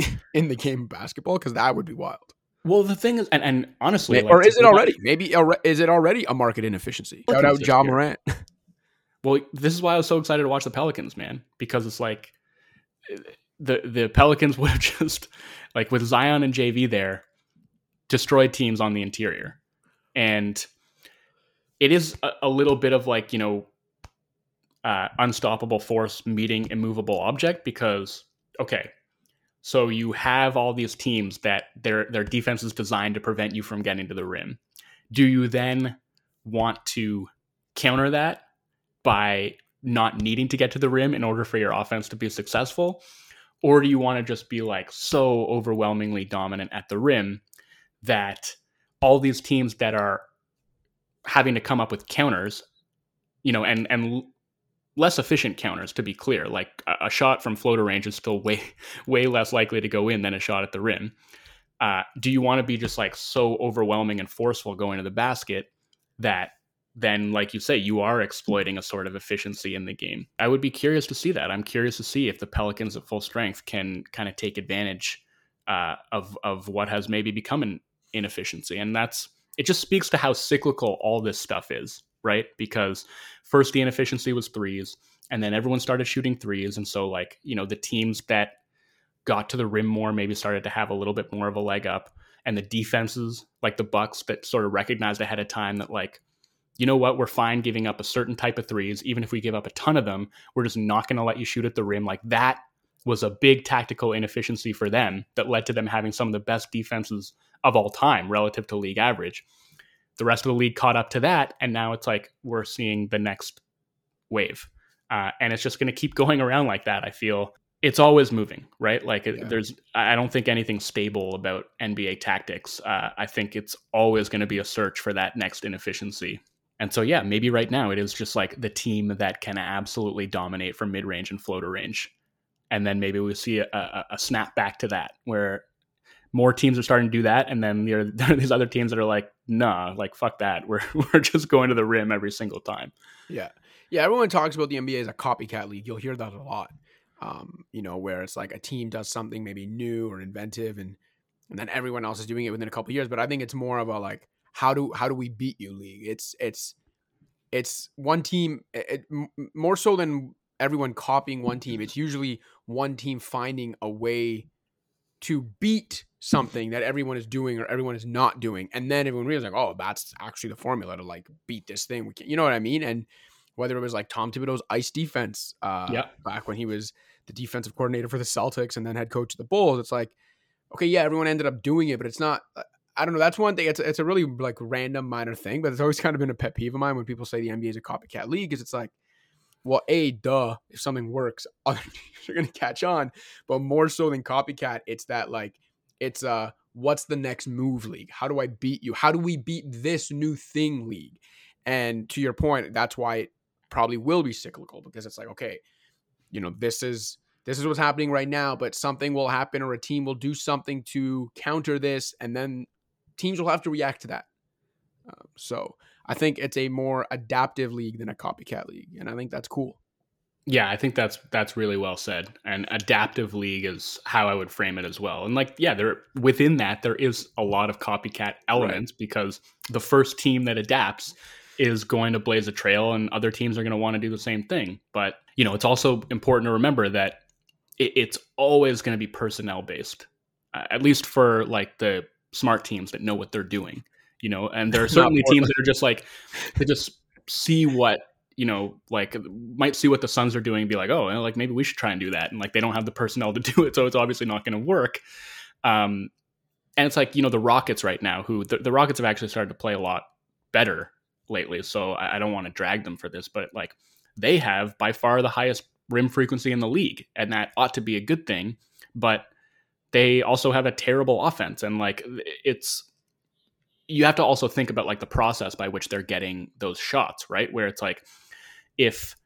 in the game of basketball? Because that would be wild. Well, the thing is, and, and honestly, like, or is it already? Maybe is it already a market inefficiency? Shout out Ja Morant. well, this is why I was so excited to watch the Pelicans, man, because it's like the the Pelicans would have just like with Zion and JV there destroyed teams on the interior and it is a, a little bit of like you know uh, unstoppable force meeting immovable object because okay so you have all these teams that their their defense is designed to prevent you from getting to the rim. Do you then want to counter that by not needing to get to the rim in order for your offense to be successful? Or do you want to just be like so overwhelmingly dominant at the rim that all these teams that are having to come up with counters, you know, and and less efficient counters to be clear. Like a, a shot from floater range is still way way less likely to go in than a shot at the rim. Uh, do you want to be just like so overwhelming and forceful going to the basket that then, like you say, you are exploiting a sort of efficiency in the game? I would be curious to see that. I'm curious to see if the Pelicans at full strength can kind of take advantage uh, of of what has maybe become an inefficiency. And that's it just speaks to how cyclical all this stuff is, right? Because first the inefficiency was threes, and then everyone started shooting threes. And so, like, you know, the teams that got to the rim more maybe started to have a little bit more of a leg up. And the defenses, like the Bucks, that sort of recognized ahead of time that, like, you know what, we're fine giving up a certain type of threes. Even if we give up a ton of them, we're just not going to let you shoot at the rim. Like, that was a big tactical inefficiency for them that led to them having some of the best defenses of all time relative to league average. The rest of the league caught up to that, and now it's like we're seeing the next wave, uh, and it's just going to keep going around like that. I feel it's always moving, right? Like yeah. there's, I don't think anything stable about NBA tactics. Uh, I think it's always going to be a search for that next inefficiency. And so, yeah, maybe right now it is just like the team that can absolutely dominate from mid range and floater range. And then maybe we see a, a, a snap back to that where more teams are starting to do that, and then there are these other teams that are like, nah, like fuck that. We're we're just going to the rim every single time. Yeah, yeah. Everyone talks about the NBA as a copycat league. You'll hear that a lot. Um, you know, where it's like a team does something maybe new or inventive, and and then everyone else is doing it within a couple years. But I think it's more of a like how do how do we beat you league? It's it's it's one team it, more so than everyone copying one team. It's usually one team finding a way to beat something that everyone is doing or everyone is not doing, and then everyone realizes like, oh, that's actually the formula to like beat this thing. We can, you know what I mean? And whether it was like Tom Thibodeau's ice defense, uh, yeah. back when he was the defensive coordinator for the Celtics and then head coach of the Bulls, it's like, okay, yeah, everyone ended up doing it, but it's not. Uh, I don't know. That's one thing. It's it's a really like random minor thing, but it's always kind of been a pet peeve of mine when people say the NBA is a copycat league, because it's like, well, a duh, if something works, other teams are gonna catch on. But more so than copycat, it's that like it's uh what's the next move league? How do I beat you? How do we beat this new thing league? And to your point, that's why it probably will be cyclical because it's like, okay, you know, this is this is what's happening right now, but something will happen or a team will do something to counter this, and then teams will have to react to that. Um, so I think it's a more adaptive league than a copycat league, and I think that's cool. Yeah, I think that's that's really well said. And adaptive league is how I would frame it as well. And like, yeah, there within that there is a lot of copycat elements right. because the first team that adapts is going to blaze a trail, and other teams are going to want to do the same thing. But you know, it's also important to remember that it, it's always going to be personnel based, uh, at least for like the smart teams that know what they're doing. You know, and there are certainly teams that are just like they just see what you know, like might see what the Suns are doing and be like, oh, like maybe we should try and do that. And like they don't have the personnel to do it, so it's obviously not going to work. Um, and it's like you know the Rockets right now, who the, the, Rockets have actually started to play a lot better lately. So I, I don't want to drag them for this, but like they have by far the highest rim frequency in the league, and that ought to be a good thing. But they also have a terrible offense, and like it's you have to also think about like the process by which they're getting those shots, right? Where it's like if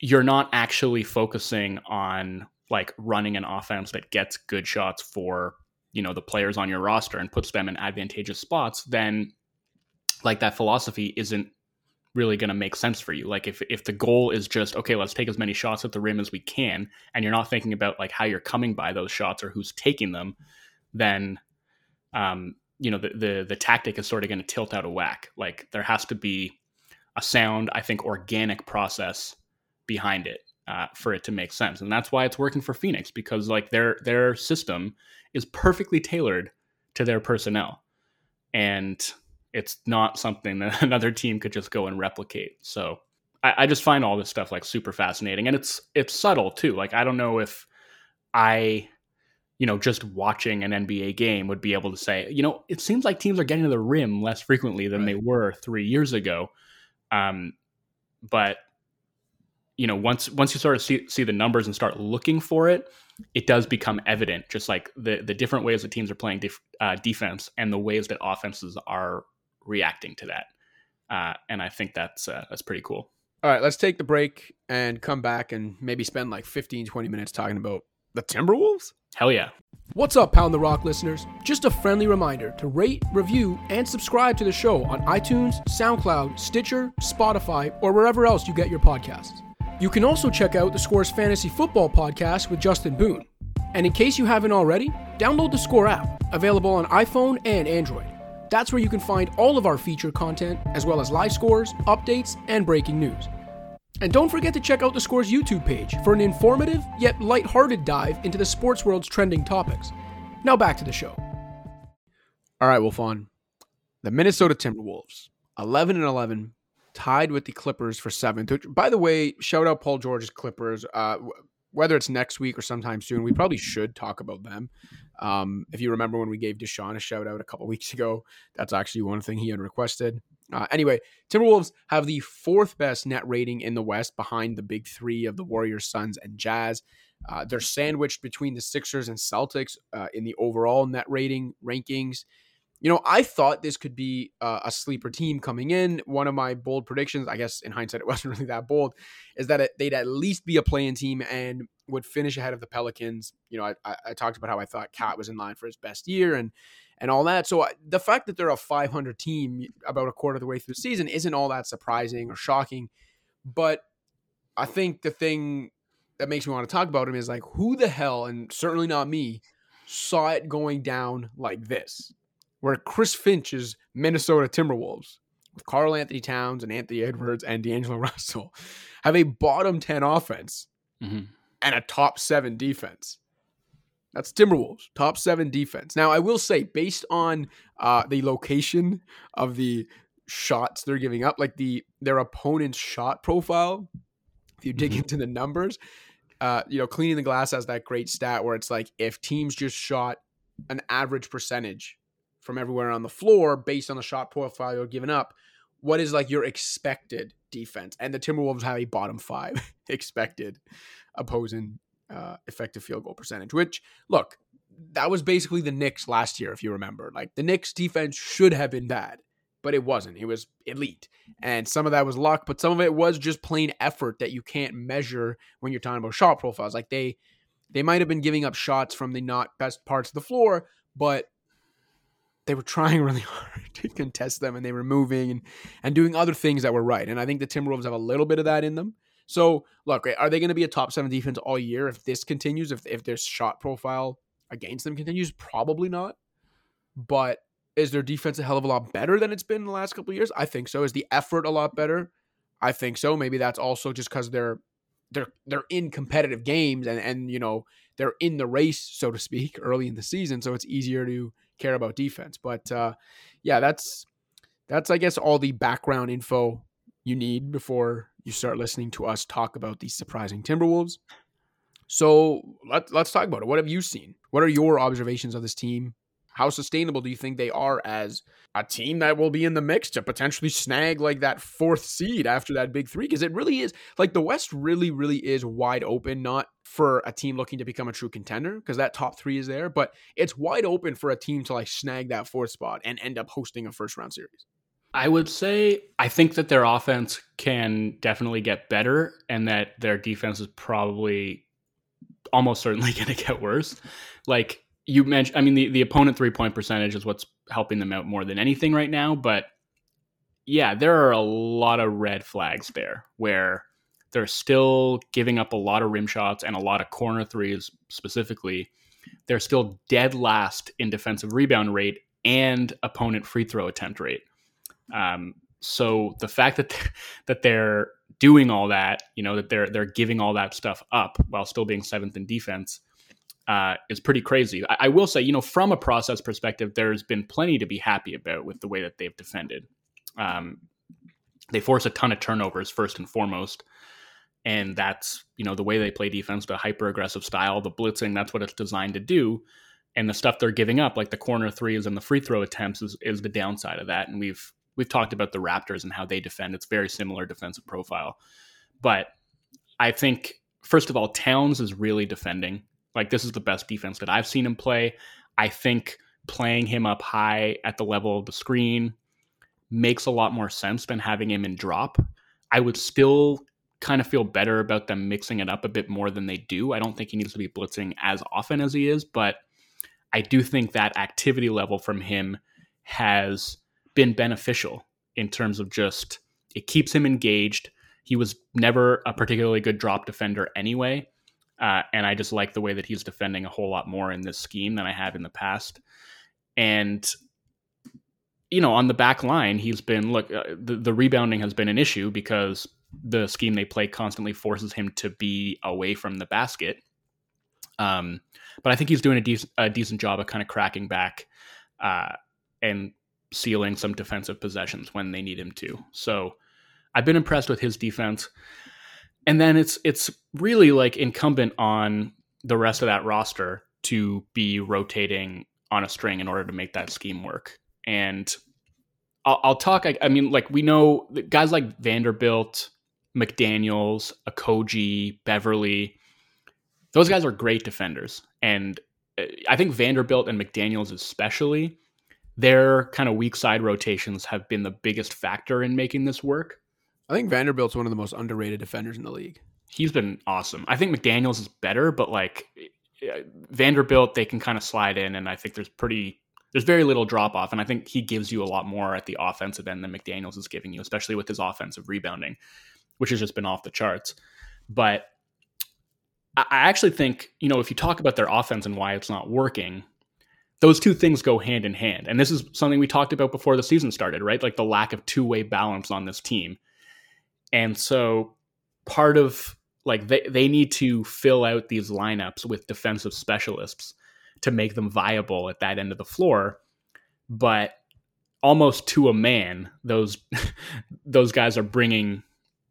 you're not actually focusing on like running an offense that gets good shots for you know the players on your roster and puts them in advantageous spots then like that philosophy isn't really going to make sense for you like if if the goal is just okay let's take as many shots at the rim as we can and you're not thinking about like how you're coming by those shots or who's taking them then um you know the the, the tactic is sort of going to tilt out of whack like there has to be a sound, I think, organic process behind it uh, for it to make sense, and that's why it's working for Phoenix because like their their system is perfectly tailored to their personnel, and it's not something that another team could just go and replicate. So I, I just find all this stuff like super fascinating, and it's it's subtle too. Like I don't know if I you know, just watching an NBA game would be able to say, you know, it seems like teams are getting to the rim less frequently than right. they were three years ago. Um, but you know, once once you sort of see see the numbers and start looking for it, it does become evident. Just like the the different ways that teams are playing def, uh, defense and the ways that offenses are reacting to that. Uh, and I think that's uh, that's pretty cool. All right, let's take the break and come back and maybe spend like 15, 20 minutes talking about the Timberwolves. Hell yeah. What's up, Pound the Rock listeners? Just a friendly reminder to rate, review, and subscribe to the show on iTunes, SoundCloud, Stitcher, Spotify, or wherever else you get your podcasts. You can also check out the Scores Fantasy Football podcast with Justin Boone. And in case you haven't already, download the Score app, available on iPhone and Android. That's where you can find all of our featured content, as well as live scores, updates, and breaking news. And don't forget to check out the Scores YouTube page for an informative yet light-hearted dive into the sports world's trending topics. Now back to the show. All right, Wolfond. The Minnesota Timberwolves, 11 and 11, tied with the Clippers for seventh. By the way, shout out Paul George's Clippers. Uh, whether it's next week or sometime soon, we probably should talk about them. Um, if you remember when we gave Deshaun a shout out a couple weeks ago, that's actually one thing he had requested. Uh, anyway, Timberwolves have the fourth best net rating in the West behind the big three of the Warriors, Suns, and Jazz. Uh, they're sandwiched between the Sixers and Celtics uh, in the overall net rating rankings. You know, I thought this could be uh, a sleeper team coming in. One of my bold predictions, I guess in hindsight, it wasn't really that bold, is that it, they'd at least be a play-in team and would finish ahead of the Pelicans. You know, I, I, I talked about how I thought KAT was in line for his best year, and and all that. So the fact that they're a 500 team about a quarter of the way through the season isn't all that surprising or shocking. But I think the thing that makes me want to talk about him is like who the hell, and certainly not me, saw it going down like this, where Chris Finch's Minnesota Timberwolves with Karl-Anthony Towns and Anthony Edwards and D'Angelo Russell have a bottom 10 offense mm-hmm. and a top seven defense. That's Timberwolves, top seven defense. Now, I will say, based on uh, the location of the shots they're giving up, like the their opponent's shot profile, if you dig mm-hmm. into the numbers, uh, you know, cleaning the glass has that great stat where it's like if teams just shot an average percentage from everywhere on the floor based on the shot profile you're giving up, what is like your expected defense? And the Timberwolves have a bottom five expected opposing uh, effective field goal percentage, which look, that was basically the Knicks last year, if you remember. Like the Knicks defense should have been bad, but it wasn't. It was elite. And some of that was luck, but some of it was just plain effort that you can't measure when you're talking about shot profiles. Like they they might have been giving up shots from the not best parts of the floor, but they were trying really hard to contest them and they were moving and, and doing other things that were right. And I think the Timberwolves have a little bit of that in them. So look, are they going to be a top seven defense all year if this continues? If if their shot profile against them continues, probably not. But is their defense a hell of a lot better than it's been in the last couple years? I think so. Is the effort a lot better? I think so. Maybe that's also just because they're they're they're in competitive games and and you know they're in the race so to speak early in the season, so it's easier to care about defense. But uh, yeah, that's that's I guess all the background info you need before you start listening to us talk about these surprising Timberwolves. So let, let's talk about it. What have you seen? What are your observations of this team? How sustainable do you think they are as a team that will be in the mix to potentially snag like that fourth seed after that big three? Because it really is like the West really, really is wide open, not for a team looking to become a true contender because that top three is there, but it's wide open for a team to like snag that fourth spot and end up hosting a first round series. I would say I think that their offense can definitely get better and that their defense is probably almost certainly going to get worse. Like you mentioned, I mean, the, the opponent three point percentage is what's helping them out more than anything right now. But yeah, there are a lot of red flags there where they're still giving up a lot of rim shots and a lot of corner threes specifically. They're still dead last in defensive rebound rate and opponent free throw attempt rate. Um, so the fact that that they're doing all that, you know, that they're they're giving all that stuff up while still being seventh in defense, uh, is pretty crazy. I, I, will say, you know, from a process perspective, there's been plenty to be happy about with the way that they've defended. Um, they force a ton of turnovers first and foremost, and that's you know the way they play defense, the hyper aggressive style, the blitzing. That's what it's designed to do. And the stuff they're giving up, like the corner threes and the free throw attempts, is, is the downside of that. And we've we've talked about the Raptors and how they defend. It's very similar defensive profile. But I think first of all, Towns is really defending. Like this is the best defense that I've seen him play. I think playing him up high at the level of the screen makes a lot more sense than having him in drop. I would still kind of feel better about them mixing it up a bit more than they do. I don't think he needs to be blitzing as often as he is, but I do think that activity level from him has been beneficial in terms of just it keeps him engaged. He was never a particularly good drop defender anyway. Uh, and I just like the way that he's defending a whole lot more in this scheme than I have in the past. And, you know, on the back line, he's been look, uh, the, the rebounding has been an issue because the scheme they play constantly forces him to be away from the basket. Um, but I think he's doing a, de- a decent job of kind of cracking back uh, and sealing some defensive possessions when they need him to. So I've been impressed with his defense. And then it's it's really like incumbent on the rest of that roster to be rotating on a string in order to make that scheme work. And I'll, I'll talk. I, I, mean, like we know guys like Vanderbilt, McDaniels, Okogie, Beverley. Those guys are great defenders, and uh, I think Vanderbilt and McDaniels especially their kind of weak side rotations have been the biggest factor in making this work. I think Vanderbilt's one of the most underrated defenders in the league. He's been awesome. I think McDaniels is better, but like eh, Vanderbilt, they can kind of slide in, and I think there's pretty there's very little drop off, and I think he gives you a lot more at the offensive end than McDaniels is giving you, especially with his offensive rebounding, which has just been off the charts. But I actually think, you know, if you talk about their offense and why it's not working, those two things go hand in hand. And this is something we talked about before the season started, right? Like the lack of two way balance on this team. And so part of like they, they need to fill out these lineups with defensive specialists to make them viable at that end of the floor. But almost to a man, those those guys are bringing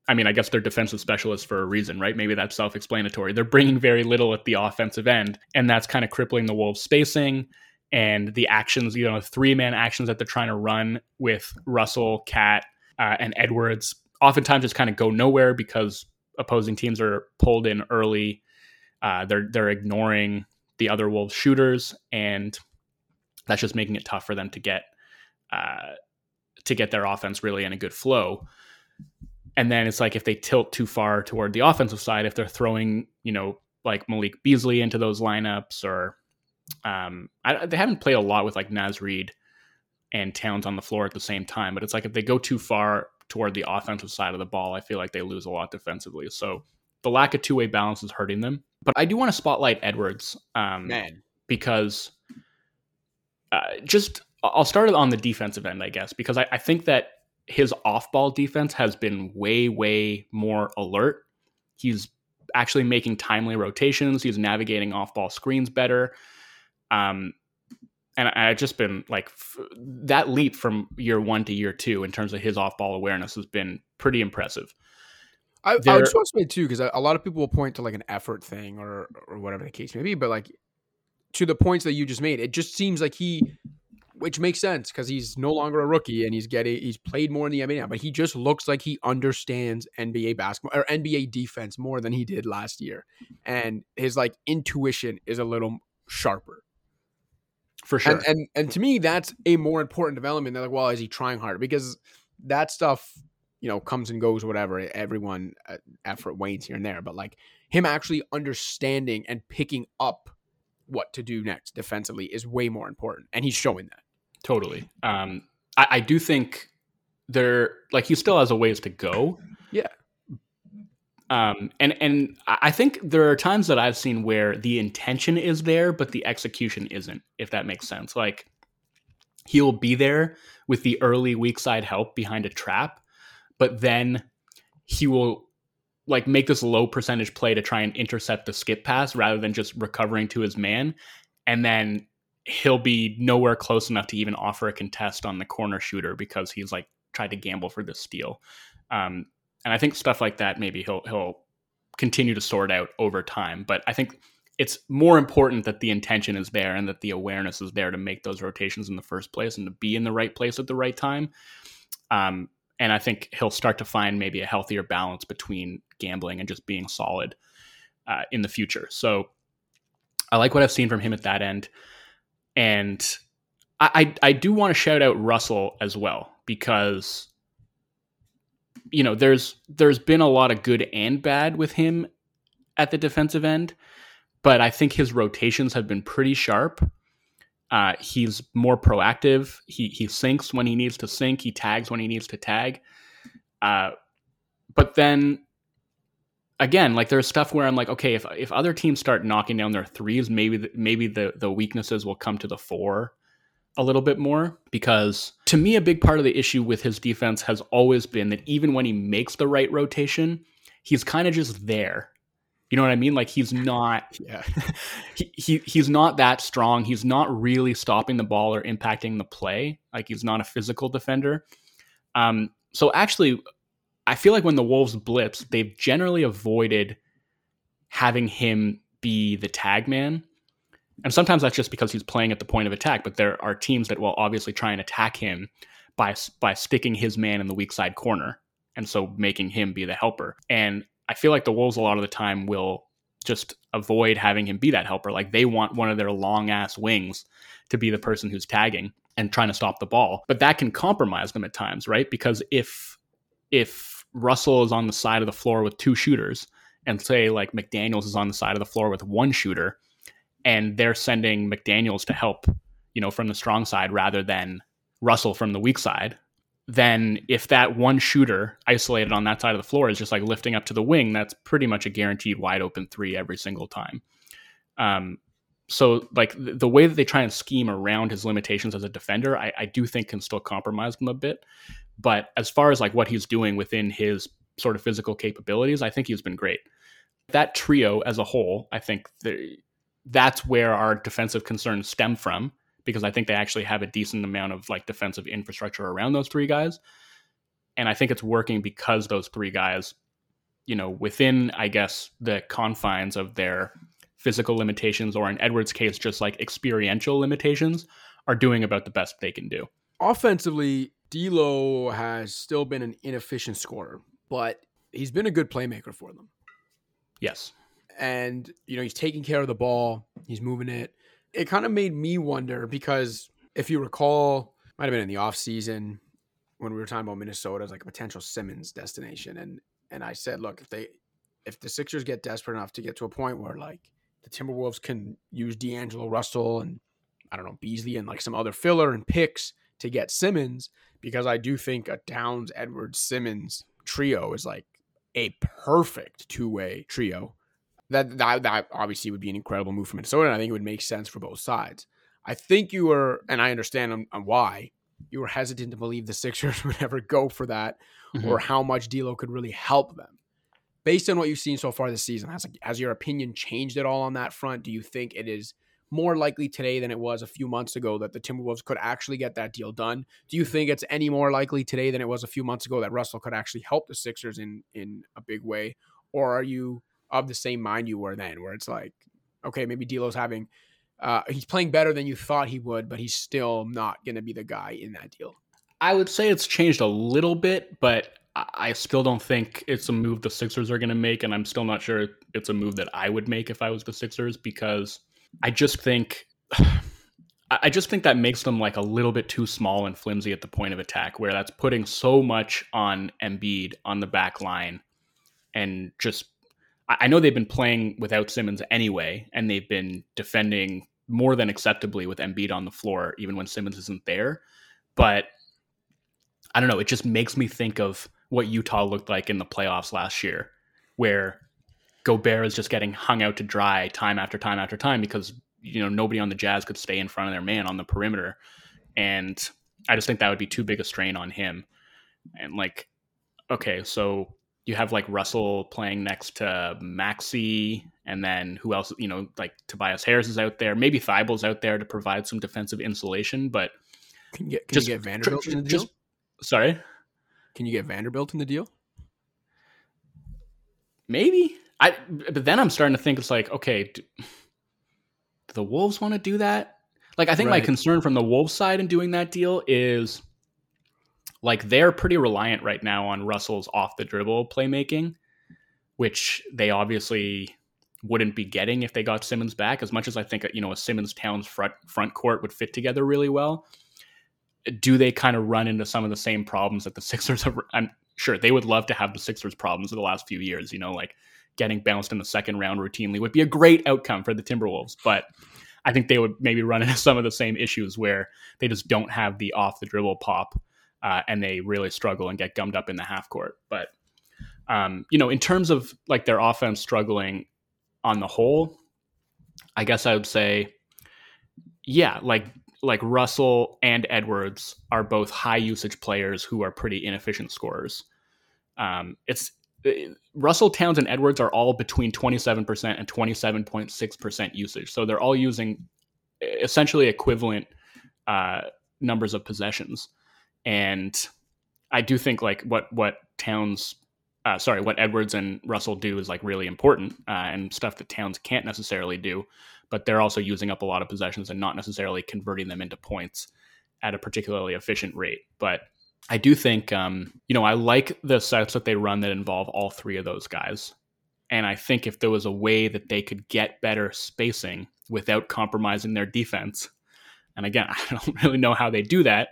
I mean, I guess they're defensive specialists for a reason, right? Maybe that's self explanatory. They're bringing very little at the offensive end, and that's kind of crippling the Wolves' spacing and the actions, you know, three man actions that they're trying to run with Russell, KAT, uh, and Edwards. Oftentimes just kind of go nowhere because opposing teams are pulled in early. Uh, they're they're ignoring the other Wolves shooters, and that's just making it tough for them to get uh, to get their offense really in a good flow and then it's like if they tilt too far toward the offensive side, if they're throwing, you know, like Malik Beasley into those lineups, or um, I, they haven't played a lot with like Naz Reid and Towns on the floor at the same time. But it's like if they go too far toward the offensive side of the ball, I feel like they lose a lot defensively. So the lack of two way balance is hurting them. But I do want to spotlight Edwards, um, Man, because uh, just I'll start on the defensive end, I guess, because I, I think that his off ball defense has been way, way more alert. He's actually making timely rotations. He's navigating off ball screens better. Um, and I, have just been like f- that leap from year one to year two in terms of his off ball awareness has been pretty impressive. I, I would just want to say too, because a lot of people will point to like an effort thing or or whatever the case may be, but like to the points that you just made, it just seems like he which makes sense because he's no longer a rookie and he's getting he's played more in the NBA now, but he just looks like he understands NBA basketball or NBA defense more than he did last year, and his like intuition is a little sharper. For sure, and and, and to me, that's a more important development. Than like, well, is he trying harder? Because that stuff, you know, comes and goes. Whatever, everyone uh, effort wanes here and there, but like him actually understanding and picking up what to do next defensively is way more important, and he's showing that. Totally. Um, I, I do think there, like, he still has a ways to go. Yeah. Um, and and I think there are times that I've seen where the intention is there, but the execution isn't. If that makes sense, like he'll be there with the early weak side help behind a trap, but then he will like make this low percentage play to try and intercept the skip pass rather than just recovering to his man, and then he'll be nowhere close enough to even offer a contest on the corner shooter because he's like tried to gamble for this steal. Um, and I think stuff like that maybe he'll he'll continue to sort out over time. But I think it's more important that the intention is there and that the awareness is there to make those rotations in the first place and to be in the right place at the right time. Um, and I think he'll start to find maybe a healthier balance between gambling and just being solid uh, in the future. So I like what I've seen from him at that end. And I, I, I do want to shout out Russell as well because you know there's there's been a lot of good and bad with him at the defensive end, but I think his rotations have been pretty sharp. Uh, he's more proactive. He he sinks when he needs to sink. He tags when he needs to tag. Uh, but then again, like there's stuff where I'm like, okay, if if other teams start knocking down their threes, maybe the, maybe the the weaknesses will come to the fore a little bit more because to me a big part of the issue with his defense has always been that even when he makes the right rotation, he's kind of just there. You know what I mean? Like he's not yeah. he, he he's not that strong. He's not really stopping the ball or impacting the play. Like he's not a physical defender. Um so actually I feel like when the Wolves blitz, they've generally avoided having him be the tag man. And sometimes that's just because he's playing at the point of attack, but there are teams that will obviously try and attack him by by sticking his man in the weak side corner and so making him be the helper. And I feel like the Wolves a lot of the time will just avoid having him be that helper. Like they want one of their long ass wings to be the person who's tagging and trying to stop the ball. But that can compromise them at times, right? Because if if Russell is on the side of the floor with two shooters, and say like McDaniels is on the side of the floor with one shooter, and they're sending McDaniels to help, you know, from the strong side rather than Russell from the weak side. then if that one shooter isolated on that side of the floor is just like lifting up to the wing, that's pretty much a guaranteed wide open three every single time. Um, so like the way that they try and scheme around his limitations as a defender, I, I do think can still compromise him a bit. But as far as like what he's doing within his sort of physical capabilities, I think he's been great. That trio as a whole, I think that's where our defensive concerns stem from because I think they actually have a decent amount of like defensive infrastructure around those three guys. And I think it's working because those three guys, you know, within, I guess, the confines of their physical limitations, or in Edwards' case, just like experiential limitations, are doing about the best they can do. Offensively, D'Lo has still been an inefficient scorer, but he's been a good playmaker for them. Yes. And, you know, he's taking care of the ball, he's moving it. It kind of made me wonder because if you recall, might have been in the off season when we were talking about Minnesota as like a potential Simmons destination, and and I said, look, if they if the Sixers get desperate enough to get to a point where like the Timberwolves can use D'Angelo Russell and I don't know Beasley and like some other filler and picks to get Simmons, because I do think a Towns Edwards Simmons trio is like a perfect two way trio that, that that obviously would be an incredible move for Minnesota. And I think it would make sense for both sides. I think you were, and I understand on, on why you were hesitant to believe the Sixers would ever go for that, mm-hmm. or how much D'Lo could really help them. Based on what you've seen so far this season, has has your opinion changed at all on that front? Do you think it is more likely today than it was a few months ago that the Timberwolves could actually get that deal done? Do you think it's any more likely today than it was a few months ago that Russell could actually help the Sixers in in a big way, or are you of the same mind you were then, where it's like, okay, maybe D'Lo's having, uh, he's playing better than you thought he would, but he's still not going to be the guy in that deal. I would say it's changed a little bit, but I still don't think it's a move the Sixers are going to make, and I'm still not sure it's a move that I would make if I was the Sixers because I just think. I just think that makes them like a little bit too small and flimsy at the point of attack, where that's putting so much on Embiid on the back line and just I know they've been playing without Simmons anyway, and they've been defending more than acceptably with Embiid on the floor, even when Simmons isn't there. But I don't know. It just makes me think of what Utah looked like in the playoffs last year, where Gobert is just getting hung out to dry time after time after time because you know nobody on the Jazz could stay in front of their man on the perimeter, and I just think that would be too big a strain on him. And like, okay, so you have like Russell playing next to Maxey, and then who else? You know, like Tobias Harris is out there. Maybe Thybulle's out there to provide some defensive insulation. But can you get can just, you get Vanderbilt tr- in the deal? Just, sorry, can you get Vanderbilt in the deal? Maybe I. But then I'm starting to think it's like, okay, do, do the Wolves want to do that? Like, I think right. my concern from the Wolves side in doing that deal is like they're pretty reliant right now on Russell's off the dribble playmaking, which they obviously wouldn't be getting if they got Simmons back. As much as I think you know a Simmons Towns front front court would fit together really well, do they kind of run into some of the same problems that the Sixers have? I'm sure they would love to have the Sixers problems of the last few years. You know, like getting bounced in the second round routinely would be a great outcome for the Timberwolves, but. I think they would maybe run into some of the same issues where they just don't have the off the dribble pop uh, and they really struggle and get gummed up in the half court. But um, you know, in terms of like their offense struggling on the whole, I guess I would say, yeah, like like Russell and Edwards are both high usage players who are pretty inefficient scorers. Um, it's uh, Russell Towns and Edwards are all between 27% and 27.6% usage. So they're all using essentially equivalent uh, numbers of possessions and I do think like what what Towns, uh, sorry, what Edwards and Russell do is like really important uh, and stuff that Towns can't necessarily do. But they're also using up a lot of possessions and not necessarily converting them into points at a particularly efficient rate. But I do think, um, you know, I like the sets that they run that involve all three of those guys. And I think if there was a way that they could get better spacing without compromising their defense, and again, I don't really know how they do that,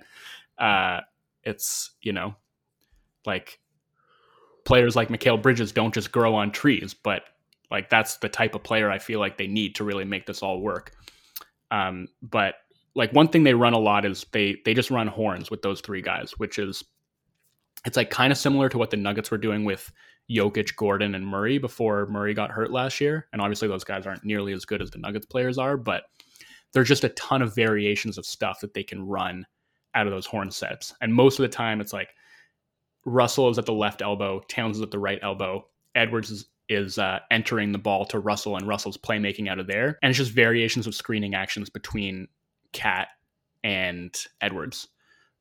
uh, it's you know like players like Mikal Bridges don't just grow on trees, but like that's the type of player I feel like they need to really make this all work. Um, but like one thing they run a lot is they they just run horns with those three guys, which is it's like kind of similar to what the Nuggets were doing with Jokic, Gordon, and Murray before Murray got hurt last year. And obviously, those guys aren't nearly as good as the Nuggets players are, but there's just a ton of variations of stuff that they can run out of those horn sets. And most of the time, it's like Russell is at the left elbow, Towns is at the right elbow, Edwards is, is uh, entering the ball to Russell, and Russell's playmaking out of there. And it's just variations of screening actions between KAT and Edwards.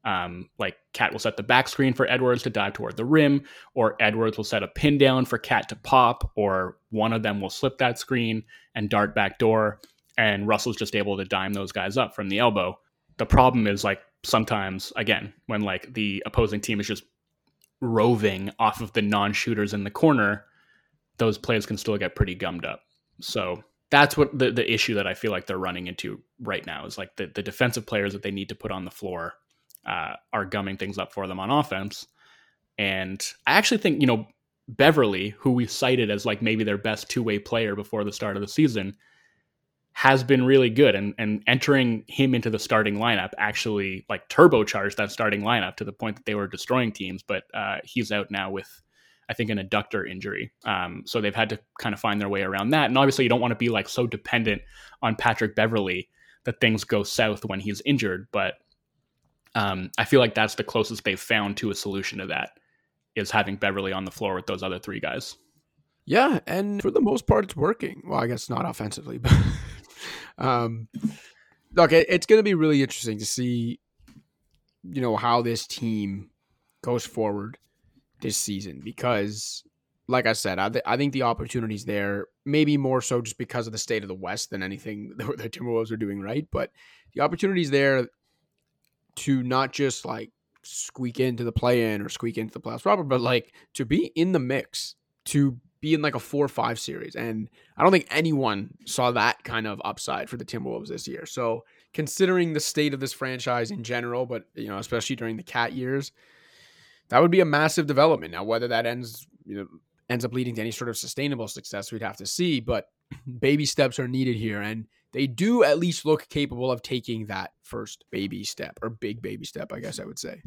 Um, like KAT will set the back screen for Edwards to dive toward the rim, or Edwards will set a pin down for KAT to pop, or one of them will slip that screen and dart back door, and Russell's just able to dime those guys up from the elbow. The problem is like sometimes, again, when like the opposing team is just roving off of the non-shooters in the corner, those plays can still get pretty gummed up. So that's what the, the issue that I feel like they're running into right now is like the, the defensive players that they need to put on the floor uh, are gumming things up for them on offense. And I actually think, you know, Beverley, who we cited as like maybe their best two way player before the start of the season, has been really good. And, and entering him into the starting lineup actually like turbocharged that starting lineup to the point that they were destroying teams. But uh, he's out now with, I think, an adductor injury. Um, so they've had to kind of find their way around that. And obviously, you don't want to be like so dependent on Patrick Beverley that things go south when he's injured. But um, I feel like that's the closest they've found to a solution to that is having Beverley on the floor with those other three guys. Yeah, and for the most part, it's working. Well, I guess not offensively, but um, look, it, it's going to be really interesting to see, you know, how this team goes forward this season because, like I said, I, th- I think the opportunities there maybe more so just because of the state of the West than anything the, the Timberwolves are doing right, but the opportunities there to not just like squeak into the play in or squeak into the playoffs proper, but like to be in the mix, to be in like a four five series. And I don't think anyone saw that kind of upside for the Timberwolves this year. So considering the state of this franchise in general, but you know, especially during the KAT years, that would be a massive development. Now, whether that ends, you know, ends up leading to any sort of sustainable success, we'd have to see. But baby steps are needed here. And they do at least look capable of taking that first baby step or big baby step, I guess I would say.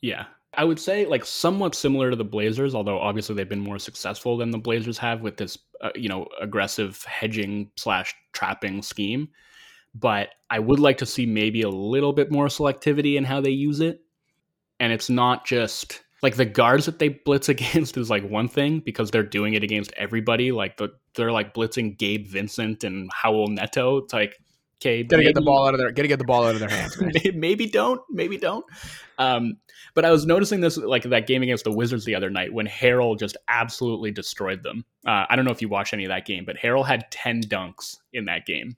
Yeah. I would say like somewhat similar to the Blazers, although obviously they've been more successful than the Blazers have with this, uh, you know, aggressive hedging slash trapping scheme. But I would like to see maybe a little bit more selectivity in how they use it. And it's not just like the guards that they blitz against is like one thing because they're doing it against everybody. Like the, they're like blitzing Gabe Vincent and Raul Neto. It's like, okay, gotta maybe, get the ball out of their, gotta get the ball out of their hands. maybe don't, maybe don't. Um, but I was noticing this like that game against the Wizards the other night when Harrell just absolutely destroyed them. Uh, I don't know if you watched any of that game, but Harrell had ten dunks in that game,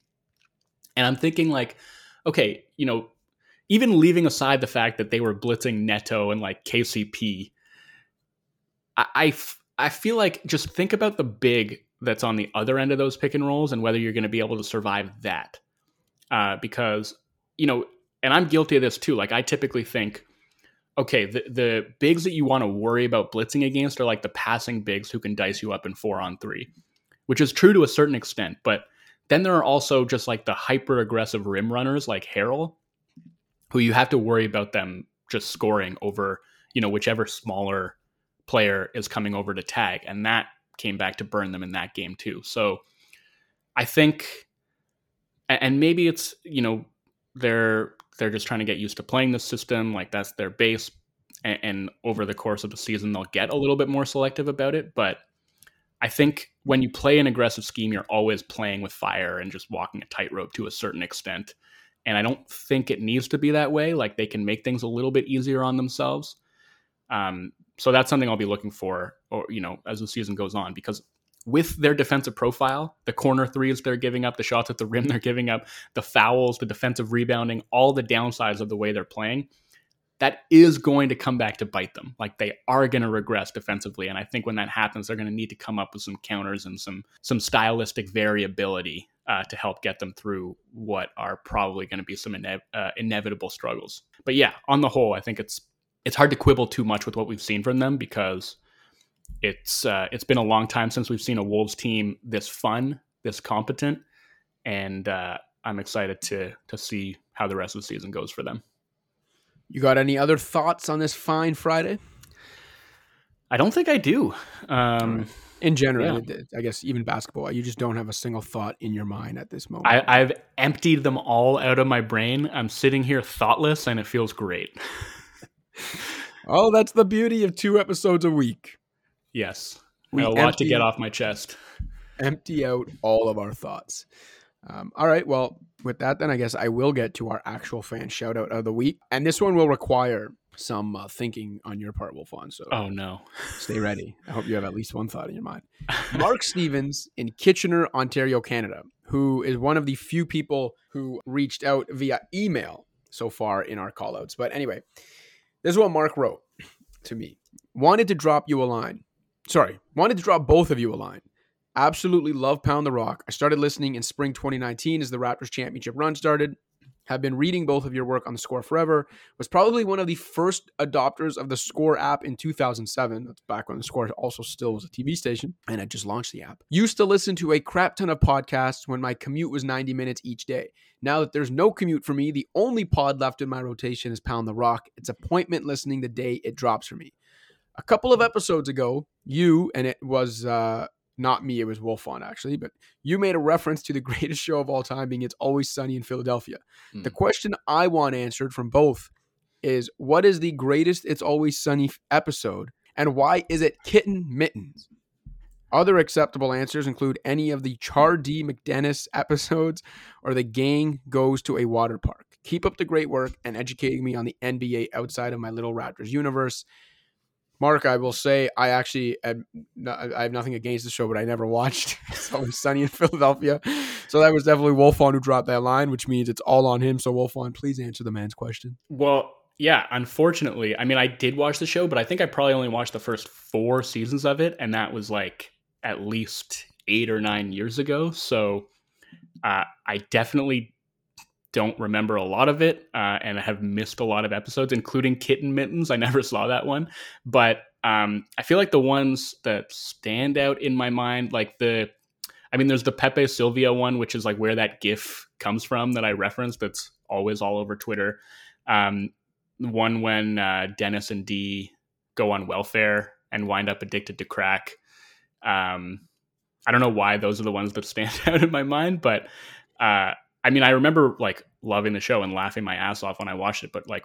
and I'm thinking like, okay, you know, even leaving aside the fact that they were blitzing Neto and like KCP, I, I, I feel like just think about the big that's on the other end of those pick and rolls and whether you're going to be able to survive that. Uh, because, you know, and I'm guilty of this too. Like I typically think, okay, the, the bigs that you want to worry about blitzing against are like the passing bigs who can dice you up in four on three, which is true to a certain extent. But then there are also just like the hyper aggressive rim runners like Harrell who you have to worry about them just scoring over, you know, whichever smaller player is coming over to tag. And that came back to burn them in that game too. So I think and maybe it's, you know, they're they're just trying to get used to playing the system, like that's their base. And, and over the course of the season, they'll get a little bit more selective about it. But I think when you play an aggressive scheme, you're always playing with fire and just walking a tightrope to a certain extent. And I don't think it needs to be that way. Like they can make things a little bit easier on themselves. Um, so that's something I'll be looking for, or you know, as the season goes on, because with their defensive profile, the corner threes they're giving up, the shots at the rim they're giving up, the fouls, the defensive rebounding, all the downsides of the way they're playing, that is going to come back to bite them. Like they are going to regress defensively, and I think when that happens, they're going to need to come up with some counters and some some stylistic variability uh, to help get them through what are probably going to be some ine- uh, inevitable struggles. But yeah, on the whole, I think it's it's hard to quibble too much with what we've seen from them because it's uh, it's been a long time since we've seen a Wolves team this fun, this competent, and uh, I'm excited to to see how the rest of the season goes for them. You got any other thoughts on this fine Friday? I don't think I do. Um, in general, yeah. I guess even basketball, you just don't have a single thought in your mind at this moment. I, have emptied them all out of my brain. I'm sitting here thoughtless, and it feels great. oh, that's the beauty of two episodes a week. Yes, we a lot to get off my chest. Empty out all of our thoughts. Um, all right, well, with that, then I guess I will get to our actual fan shout out of the week, and this one will require some uh, thinking on your part, Wolfond. So, oh no, stay ready. I hope you have at least one thought in your mind. Mark Stevens in Kitchener, Ontario, Canada, who is one of the few people who reached out via email so far in our callouts. But anyway, this is what Mark wrote to me. Wanted to drop you a line. Sorry, wanted to drop both of you a line. Absolutely love Pound the Rock. I started listening in spring 2019 as the Raptors championship run started. Have been reading both of your work on the score forever. Was probably one of the first adopters of the score app in 2007 that's back when the score also still was a tv station and I just launched the app. Used to listen to a crap ton of podcasts when my commute was 90 minutes each day. Now that there's no commute for me the only pod left in my rotation is pound the rock. It's appointment listening the day it drops for me a couple of episodes ago you and it was uh not me, it was Wolfond actually, but you made a reference to the greatest show of all time being It's Always Sunny in Philadelphia. Mm. The question I want answered from both is what is the greatest It's Always Sunny episode and why is it Kitten Mittens? Other acceptable answers include any of the Chardee MacDennis episodes or The Gang Goes to a Water Park. Keep up the great work and educating me on the NBA outside of my little Raptors universe. Mark, I will say I actually I have nothing against the show, but I never watched. It. It's always sunny in Philadelphia, so that was definitely Wolfond who dropped that line, which means it's all on him. So Wolfond, please answer the man's question. Well, yeah, unfortunately, I mean, I did watch the show, but I think I probably only watched the first four seasons of it, and that was like at least eight or nine years ago. So uh, I definitely don't remember a lot of it uh, and I have missed a lot of episodes, including Kitten Mittens. I never saw that one, but um, I feel like the ones that stand out in my mind, like the, I mean, there's the Pepe Sylvia one, which is like where that GIF comes from that I referenced. That's always all over Twitter. Um, one when uh, Dennis and Dee go on welfare and wind up addicted to crack. Um, I don't know why those are the ones that stand out in my mind, but uh, I mean, I remember like loving the show and laughing my ass off when I watched it, but like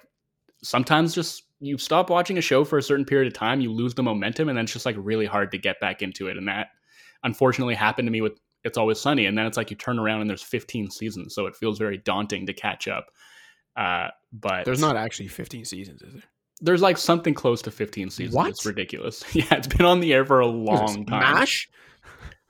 sometimes just you stop watching a show for a certain period of time, you lose the momentum, and then it's just like really hard to get back into it. And that unfortunately happened to me with It's Always Sunny. And then it's like you turn around and there's 15 seasons, so it feels very daunting to catch up. Uh, but there's not actually 15 seasons, is there? There's like something close to 15 seasons. What? It's ridiculous. Yeah, it's been on the air for a long time. Mash?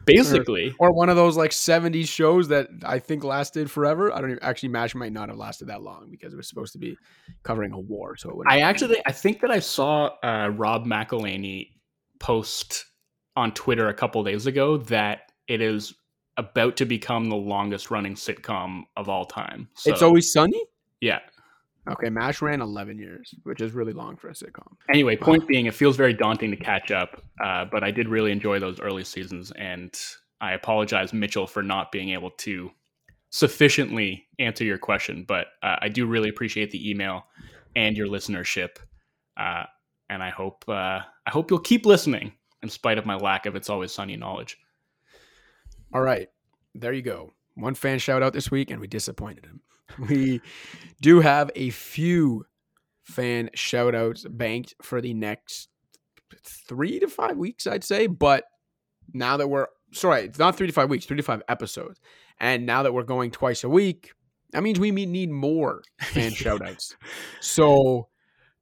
Basically. or, or, one of those like 70s shows that i think lasted forever. I don't even actually mash might not have lasted that long because it was supposed to be covering a war so i actually i think that i saw uh, rob mcelhenney post on twitter a couple days ago that it is about to become the longest running sitcom of all time so, it's always sunny? Yeah Okay, MASH ran 11 years, which is really long for a sitcom. Anyway, point wow. being, it feels very daunting to catch up, uh, but I did really enjoy those early seasons, and I apologize, Mitchell, for not being able to sufficiently answer your question, but uh, I do really appreciate the email and your listenership, uh, and I hope uh, I hope you'll keep listening in spite of my lack of "It's Always Sunny" knowledge. All right, there you go. One fan shout out this week, and we disappointed him. we do have a few fan shout outs banked for the next three to five weeks, I'd say. But now that we're sorry, it's not three to five weeks, three to five episodes. And now that we're going twice a week, that means we need more fan shout outs. So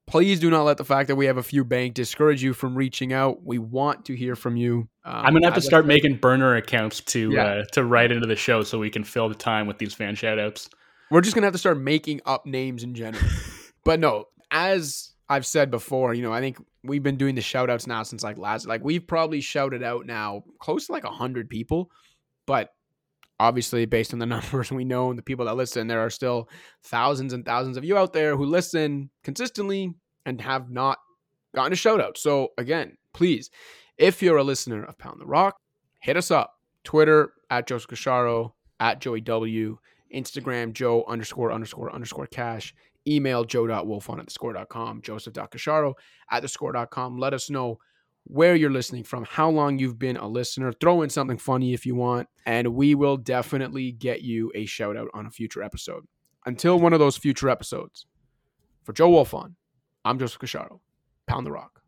please do not let the fact that we have a few bank discourage you from reaching out. We want to hear from you. Um, I'm gonna have to start making burner accounts to yeah. uh, to write into the show so we can fill the time with these fan shout outs. We're just gonna have to start making up names in general. but no, as I've said before, you know, I think we've been doing the shout outs now since like last like we've probably shouted out now close to like a hundred people. But obviously based on the numbers we know and the people that listen, there are still thousands and thousands of you out there who listen consistently and have not gotten a shout out. So again, please, if you're a listener of Pound the Rock, hit us up. Twitter at Joseph Casciaro, at Joey W. Instagram Joe underscore underscore underscore cash. email joe.wolfond at thescore.com, joseph.casciaro at thescore.com. Let us know where you're listening from, how long you've been a listener. Throw in something funny if you want, and we will definitely get you a shout out on a future episode. Until one of those future episodes, for Joe Wolfond, I'm Joseph Casciaro. Pound the rock.